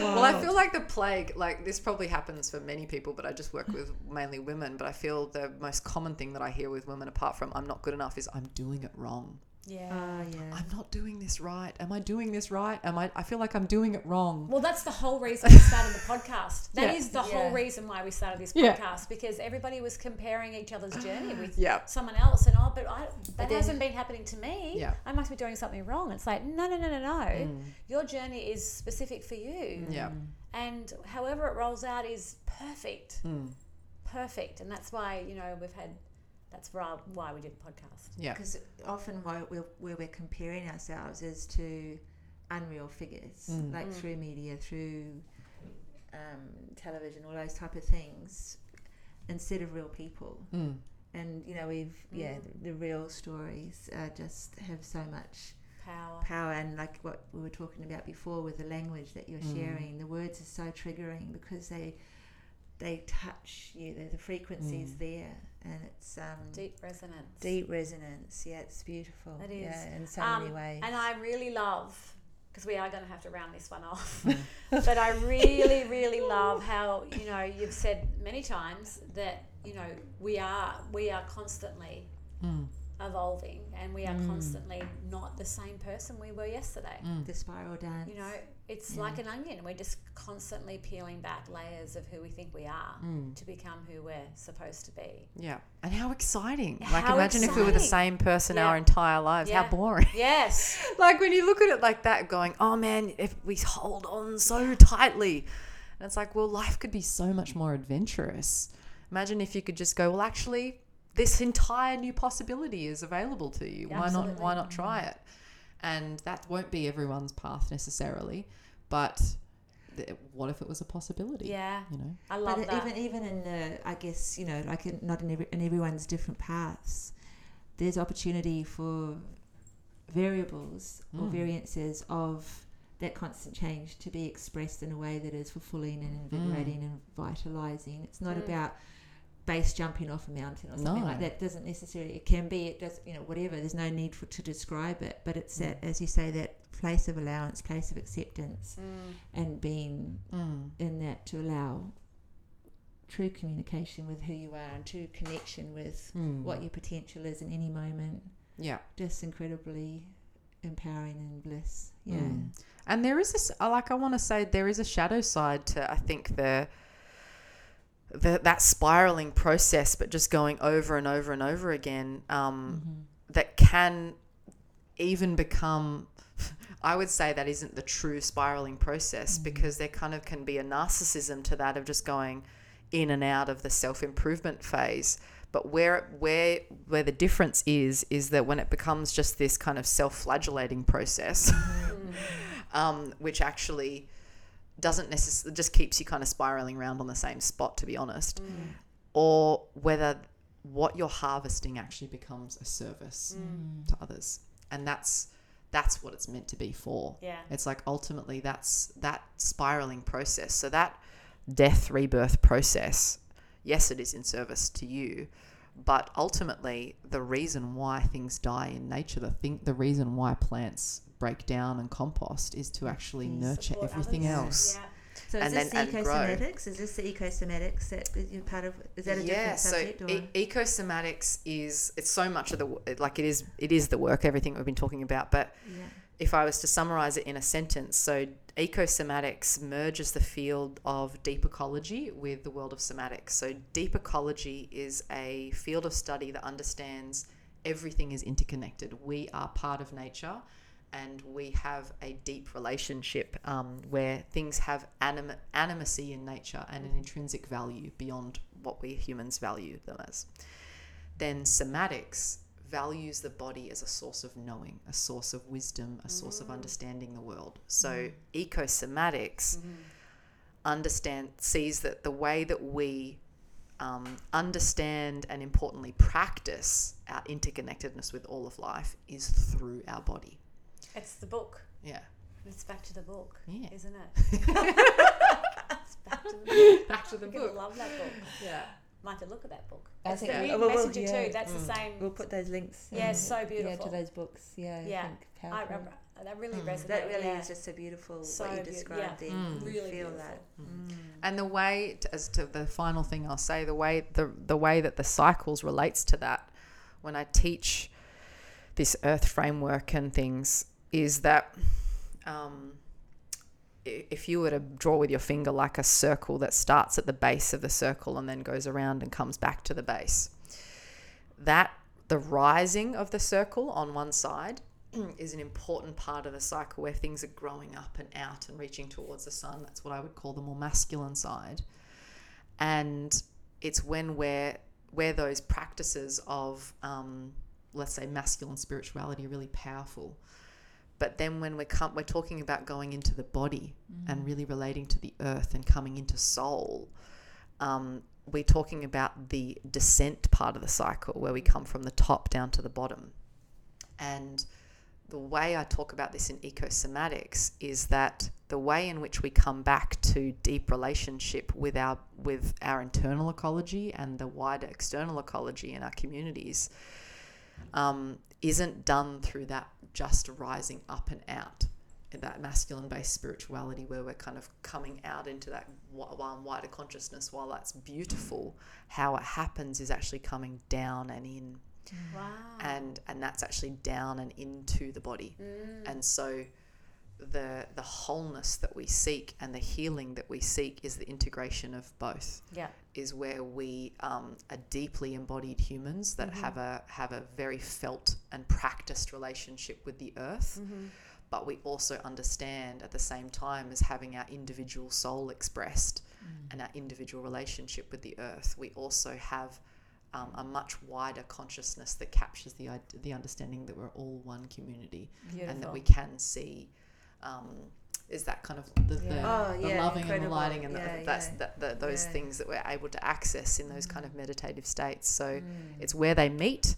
Well, I feel like the plague, like this probably happens for many people, but I just work with mainly women. But I feel the most common thing that I hear with women, apart from I'm not good enough, is I'm doing it wrong. Yeah. Oh, yeah. I'm not doing this right. Am I doing this right? Am I? I feel like I'm doing it wrong. Well, that's the whole reason we started the podcast. That is Yeah. the whole reason why we started this Yeah. podcast because everybody was comparing each other's journey with Yeah. someone else, and oh, but I, that then- hasn't been happening to me. Yeah. I must be doing something wrong. It's like no, no, no, no, no. Mm. Your journey is specific for you, Yeah. and however it rolls out is perfect, Mm. perfect, and that's why you know we've had. That's why why we do the podcast. Yeah. Because often why we're, where we're comparing ourselves is to unreal figures, Mm. like Mm. through media, through um, television, all those type of things, instead of real people. Mm. And you know, we've yeah, the, the real stories uh, just have so much Power. power, and like what we were talking about before with the language that you're Mm. sharing, the words are so triggering because they they touch you. The, the frequencies Mm. there, and it's um, Deep resonance. Deep resonance. Yeah, it's beautiful. It is. Yeah, in so Um, many ways. And I really love, because we are going to have to round this one off, but I really, really love how, you know, you've said many times that, you know, we are, we are constantly Mm. Evolving and we are Mm. constantly not the same person we were yesterday. Mm. the spiral dance. You know, it's Yeah. like an onion. We're just constantly peeling back layers of who we think we are Mm. to become who we're supposed to be. Yeah. And how exciting. Like How imagine if we were the same person Yeah. our entire lives. Yeah. How boring. Yes. like when you look at it like that, going, oh man, if we hold on so tightly. And it's like, well, life could be so much more adventurous. Imagine if you could just go, well, actually, this entire new possibility is available to you. Why not? Why not try it? And that won't be everyone's path necessarily, but th- what if it was a possibility? Yeah. You know. I love but that. even even in the, I guess you know, like in, not in every, in everyone's different paths, there's opportunity for variables or Mm. variances of that constant change to be expressed in a way that is fulfilling and invigorating and vitalizing. It's not Mm. about base jumping off a mountain or something No. like that. Doesn't necessarily. It can be. It does. You know, whatever. There's no need for to describe it. But it's that, as you say, that place of allowance, place of acceptance, Mm. and being Mm. in that to allow true communication with who you are and true connection with Mm. what your potential is in any moment. Yeah. Just incredibly empowering and bliss. Yeah. Mm. And there is this, like, I want to say there is a shadow side to, I think, the, the that spiraling process, but just going over and over and over again, um, Mm-hmm. that can even become. I would say that isn't the true spiraling process because there kind of can be a narcissism to that of just going in and out of the self improvement phase. But where where where the difference is is that when it becomes just this kind of self flagellating process, um, which actually doesn't necessarily just keeps you kind of spiraling around on the same spot, to be honest, or whether what you're harvesting actually becomes a service Mm. to others, and that's that's what it's meant to be for. Yeah. It's like ultimately that's that spiraling process. So that death rebirth process, yes, it is in service to you, but ultimately the reason why things die in nature, the thing, the reason why plants break down and compost is to actually nurture everything others. else. Yeah. So is And this then- the and grow. ecosomatics? Is this the ecosomatics that is you're part of? Is that a yeah, different subject? so or? e- ecosomatics is it's so much of the like it is it is the work everything we've been talking about, but yeah. if I was to summarize it in a sentence, so ecosomatics merges the field of deep ecology with the world of somatics. So, deep ecology is a field of study that understands everything is interconnected. We are part of nature and we have a deep relationship um, where things have anim- animacy in nature and an intrinsic value beyond what we humans value them as. Then, somatics values the body as a source of knowing, a source of wisdom, a source of understanding the world. So ecosomatics understand sees that the way that we um, understand and importantly practice our interconnectedness with all of life is through our body. It's the book. Yeah. It's back to the book, Yeah. isn't it? it's back to the book. Back to the I'm love that book. Yeah. Might have to look at that book. I That's think- the Yeah. Weird Well, well, messenger yeah. too. That's the same. We'll put those links. Yeah, um, so Yeah, to those books. Yeah, Yeah. I think I, powerful. I, that really Mm. resonates. that really yeah. is just so beautiful So what you beau- described yeah. there. Mm. Really feel beautiful. that. Mm. And the way, to, as to the final thing I'll say, the way the the way that the cycles relates to that, when I teach this Earth framework and things, is that um, if you were to draw with your finger like a circle that starts at the base of the circle and then goes around and comes back to the base, that the rising of the circle on one side is an important part of the cycle where things are growing up and out and reaching towards the sun. That's what I would call the more masculine side. And it's when we're where those practices of um, let's say masculine spirituality are really powerful. But then when we're com- we're talking about going into the body and really relating to the earth and coming into soul, um, we're talking about the descent part of the cycle where we come from the top down to the bottom. And the way I talk about this in ecosomatics is that the way in which we come back to deep relationship with our with our internal ecology and the wider external ecology in our communities um, isn't done through that just rising up and out that masculine based spirituality where we're kind of coming out into that wi- wider consciousness while that's beautiful how it happens is actually coming down and in Wow. and and that's actually down and into the body Mm. and so the the wholeness that we seek and the healing that we seek is the integration of both Yeah. Is where we um, are deeply embodied humans that Mm-hmm. have a have a very felt and practiced relationship with the earth Mm-hmm. but we also understand at the same time as having our individual soul expressed and our individual relationship with the earth we also have um, a much wider consciousness that captures the the understanding that we're all one community Beautiful. and that we can see um, is that kind of the, the, Oh, the yeah, loving and the lighting and Yeah, the, that's the, the, those Yeah. things that we're able to access in those kind of meditative states so Mm. it's where they meet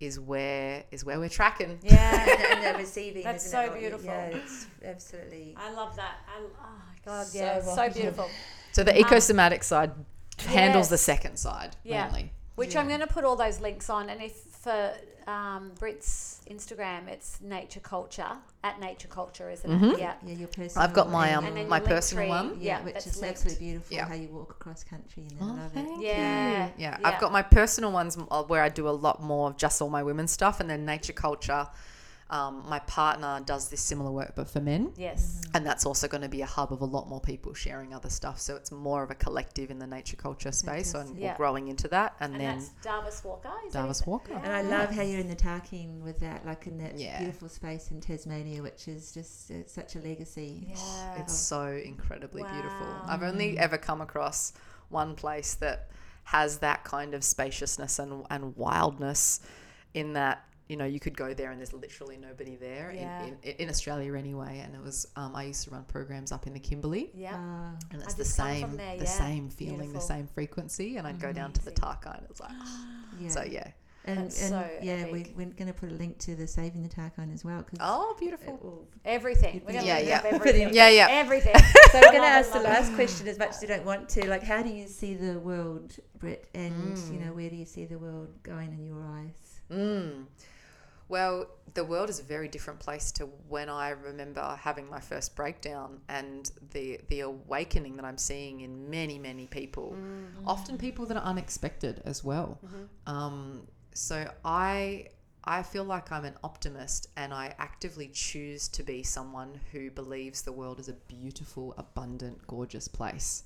is where is where we're tracking yeah. and, and the receiving. That's isn't so it? Beautiful. Yeah, it's absolutely. I love that. I, oh God, yeah, so wonderful. beautiful. so the ecosomatic side handles the second side Yeah. mainly Which I'm going to put all those links on, and if for um, Britt's Instagram, it's Nature Culture at Nature Culture, isn't Mhm. it? Yeah. Yeah, your personal. I've got my um my personal tree. one yeah, yeah, which is linked. absolutely beautiful. Yeah. How you walk across country and I Oh, love it. Yeah. Yeah, Yeah. I've got my personal ones uh, where I do a lot more of just all my women's stuff, and then nature culture. Um, my partner does this similar work, but for men, Yes. and that's also going to be a hub of a lot more people sharing other stuff. So it's more of a collective in the nature culture space, and Fantastic. we're growing into that. And, And, then that's Darvis Walker. Is that Darvis his- Walker. And I love how you're in the Tarkine with that, like in that Yeah. beautiful space in Tasmania, which is just uh, such a legacy. Yeah. It's so incredibly beautiful. I've only ever come across one place that has that kind of spaciousness and, and wildness in that, you know, you could go there and there's literally nobody there Yeah. in, in, in Australia anyway. And it was, um, I used to run programs up in the Kimberley. Yeah. Ah, And I it's the just come from same, there, the yeah. same feeling, the same frequency. And I'd go down to the Tarka and it was like, yeah. so yeah. And, and so yeah, we, epic. we're going to put a link to the Saving the Tarkine as well. Cause Oh, it beautiful. Everything. We're going to Yeah, yeah. everything. Yeah, yeah. Everything. So I'm going to ask the last question as much as you don't want to. Like, how do you see the world, Britt? And, you Mm. know, where do you see the world going in your eyes? Mm. Well, the world is a very different place to when I remember having my first breakdown and the the awakening that I'm seeing in many many people, often people that are unexpected as well. Um, so I I feel like I'm an optimist and I actively choose to be someone who believes the world is a beautiful, abundant, gorgeous place.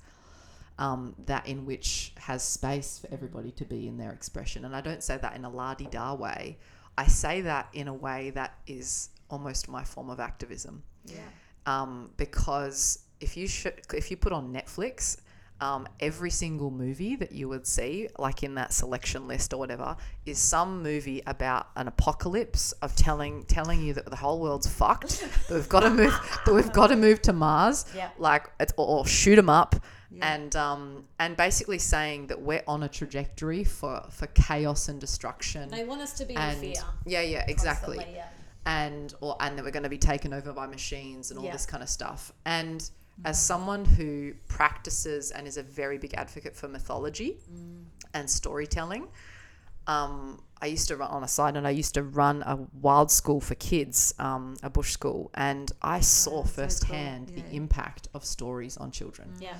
Um, that in which has space for everybody to be in their expression. And I don't say that in a la di da way. I say that in a way that is almost my form of activism. Yeah. Um, because if you sh- if you put on Netflix, um, every single movie that you would see, like in that selection list or whatever, is some movie about an apocalypse of telling telling you that the whole world's fucked. that we've got to move. that we've got to move to Mars. Yeah. Like it's or, or shoot them up. And um, and basically saying that we're on a trajectory for, for chaos and destruction. They want us to be and in fear. yeah, yeah, exactly Yeah. and or and that we're going to be taken over by machines and all Yeah. this kind of stuff. And as someone who practices and is a very big advocate for mythology and storytelling, um, I used to run on a side and I used to run a wild school for kids, um, a bush school, and I saw so firsthand cool, the impact of stories on children. Yeah.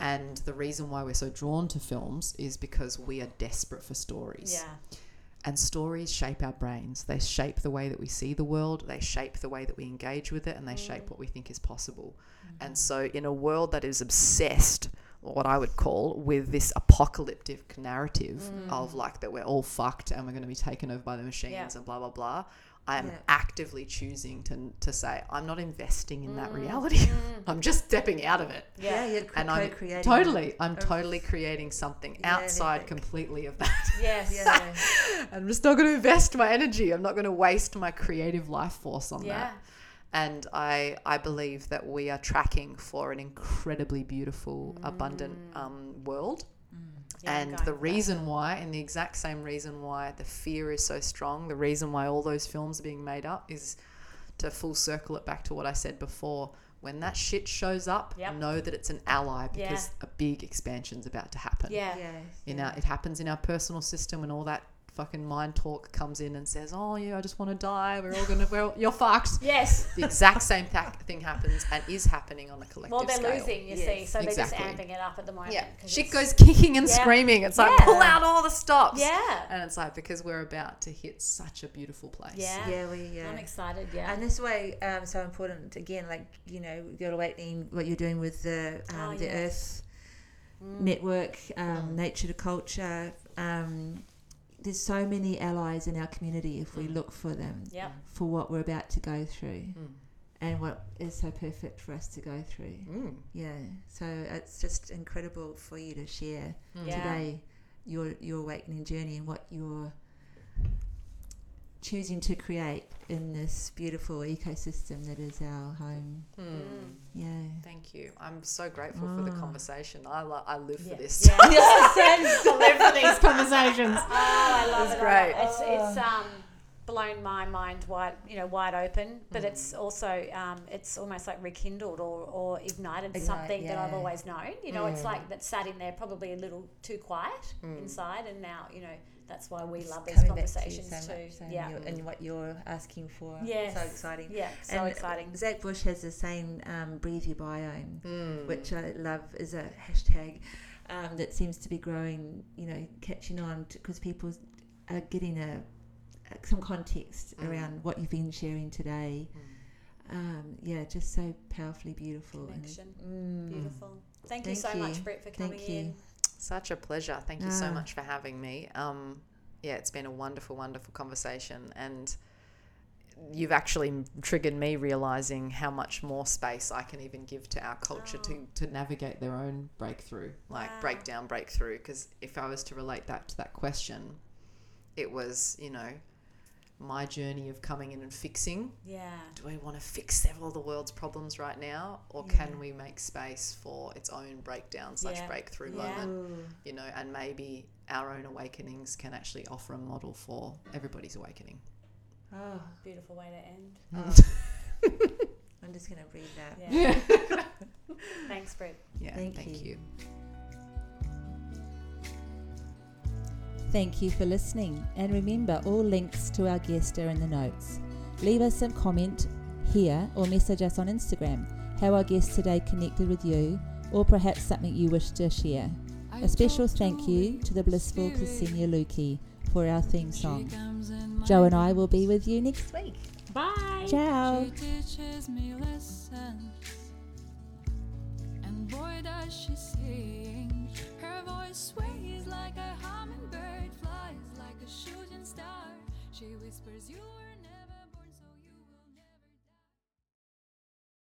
And the reason why we're so drawn to films is because we are desperate for stories. Yeah. And stories shape our brains. They shape the way that we see the world, they shape the way that we engage with it, and they mm. shape what we think is possible. Mm. And so, in a world that is obsessed, what I would call, with this apocalyptic narrative mm. of like that we're all fucked and we're going to be taken over by the machines Yeah. and blah, blah, blah, I am Yeah. actively choosing to, to say, I'm not investing in that mm. reality. Mm. I'm just stepping out of it. Yeah, you're And I'm totally, I'm of- totally creating something Yeah, outside anything. completely of that. Yes. Yeah. I'm just not going to invest my energy. I'm not going to waste my creative life force on Yeah. that. And I, I believe that we are tracking for an incredibly beautiful, abundant mm. um, world. Yeah, and the with that. reason why, and the exact same reason why the fear is so strong, the reason why all those films are being made up is to full circle it back to what I said before. When that shit shows up, Yep. know that it's an ally Yeah. because a big expansion's about to happen Yeah. Yeah. in our, it happens in our personal system and all that fucking mind talk comes in and says, "Oh yeah, I just want to die. We're all gonna, we're all, you're fucked." Yes. The exact same tha- thing happens and is happening on a collective Well, they're scale. losing, you Yes, see, so they're exactly. just amping it up at the moment. Yeah, 'cause shit goes kicking and Yeah. screaming. It's like Yeah. pull out all the stops. Yeah. and it's like because we're about to hit such a beautiful place. Yeah. Yeah, we. Yeah. I'm excited. Yeah. And this way, um, so important again, like you know, your awakening, what you're doing with the um, Oh, the yes. Earth Network, um, Nature to Culture. Um, there's so many allies in our community if we look for them Yep. for what we're about to go through, Mm. and what is so perfect for us to go through. Mm. Yeah, so it's just incredible for you to share Yeah. today your your awakening journey and what you're choosing to create in this beautiful ecosystem that is our home. Mm. Yeah. Thank you. I'm so grateful for the Ah. conversation. I, lo- I live Yeah. for this. Yeah. I live for these conversations. Oh, I love It's it. I love great. it. It's, it's um, blown my mind wide, you know, wide open. But it's also um, it's almost like rekindled or, or ignited Ignite, something that I've always known. You know, it's like that sat in there probably a little too quiet inside, and now you know that's why we love these to conversations so too. so yeah. and what you're asking for. Yes. So exciting. Yeah. So and exciting. Zach Bush has the same um, breathe your biome, Mm. which I love is a hashtag um, that seems to be growing. You know, catching on because people are getting a, a some context Mm. around what you've been sharing today. Um, yeah, just so powerfully beautiful. and- Connection. Mm. Beautiful. Thank, you Thank so much, you. Britt, for Thank coming you. in. Such a pleasure. Thank you so Ah. much for having me. Um, yeah, it's been a wonderful, wonderful conversation, and you've actually triggered me realizing how much more space I can even give to our culture to, to navigate their own breakthrough, like Wow. breakdown, breakthrough. Because if I was to relate that to that question, it was, you know, my journey of coming in and fixing Yeah. do we want to fix all the world's problems right now or can we make space for its own breakdown slash Yeah. breakthrough Yeah. moment Ooh. you know and maybe our own awakenings can actually offer a model for everybody's awakening Oh, Beautiful way to end. oh. I'm just gonna breathe that. Yeah. Thanks, Britt. yeah Thank thank, you. you. Thank you for listening, and remember all links to our guest are in the notes. Leave us a comment here or message us on Instagram how our guest today connected with you, or perhaps something you wish to share. A special thank you to the blissful Ksenia Luki for our theme song. Joe and I will be with you next week. Bye. Ciao. She teaches me lessons, and boy does she sing. Her voice sways like a hummingbird, flies like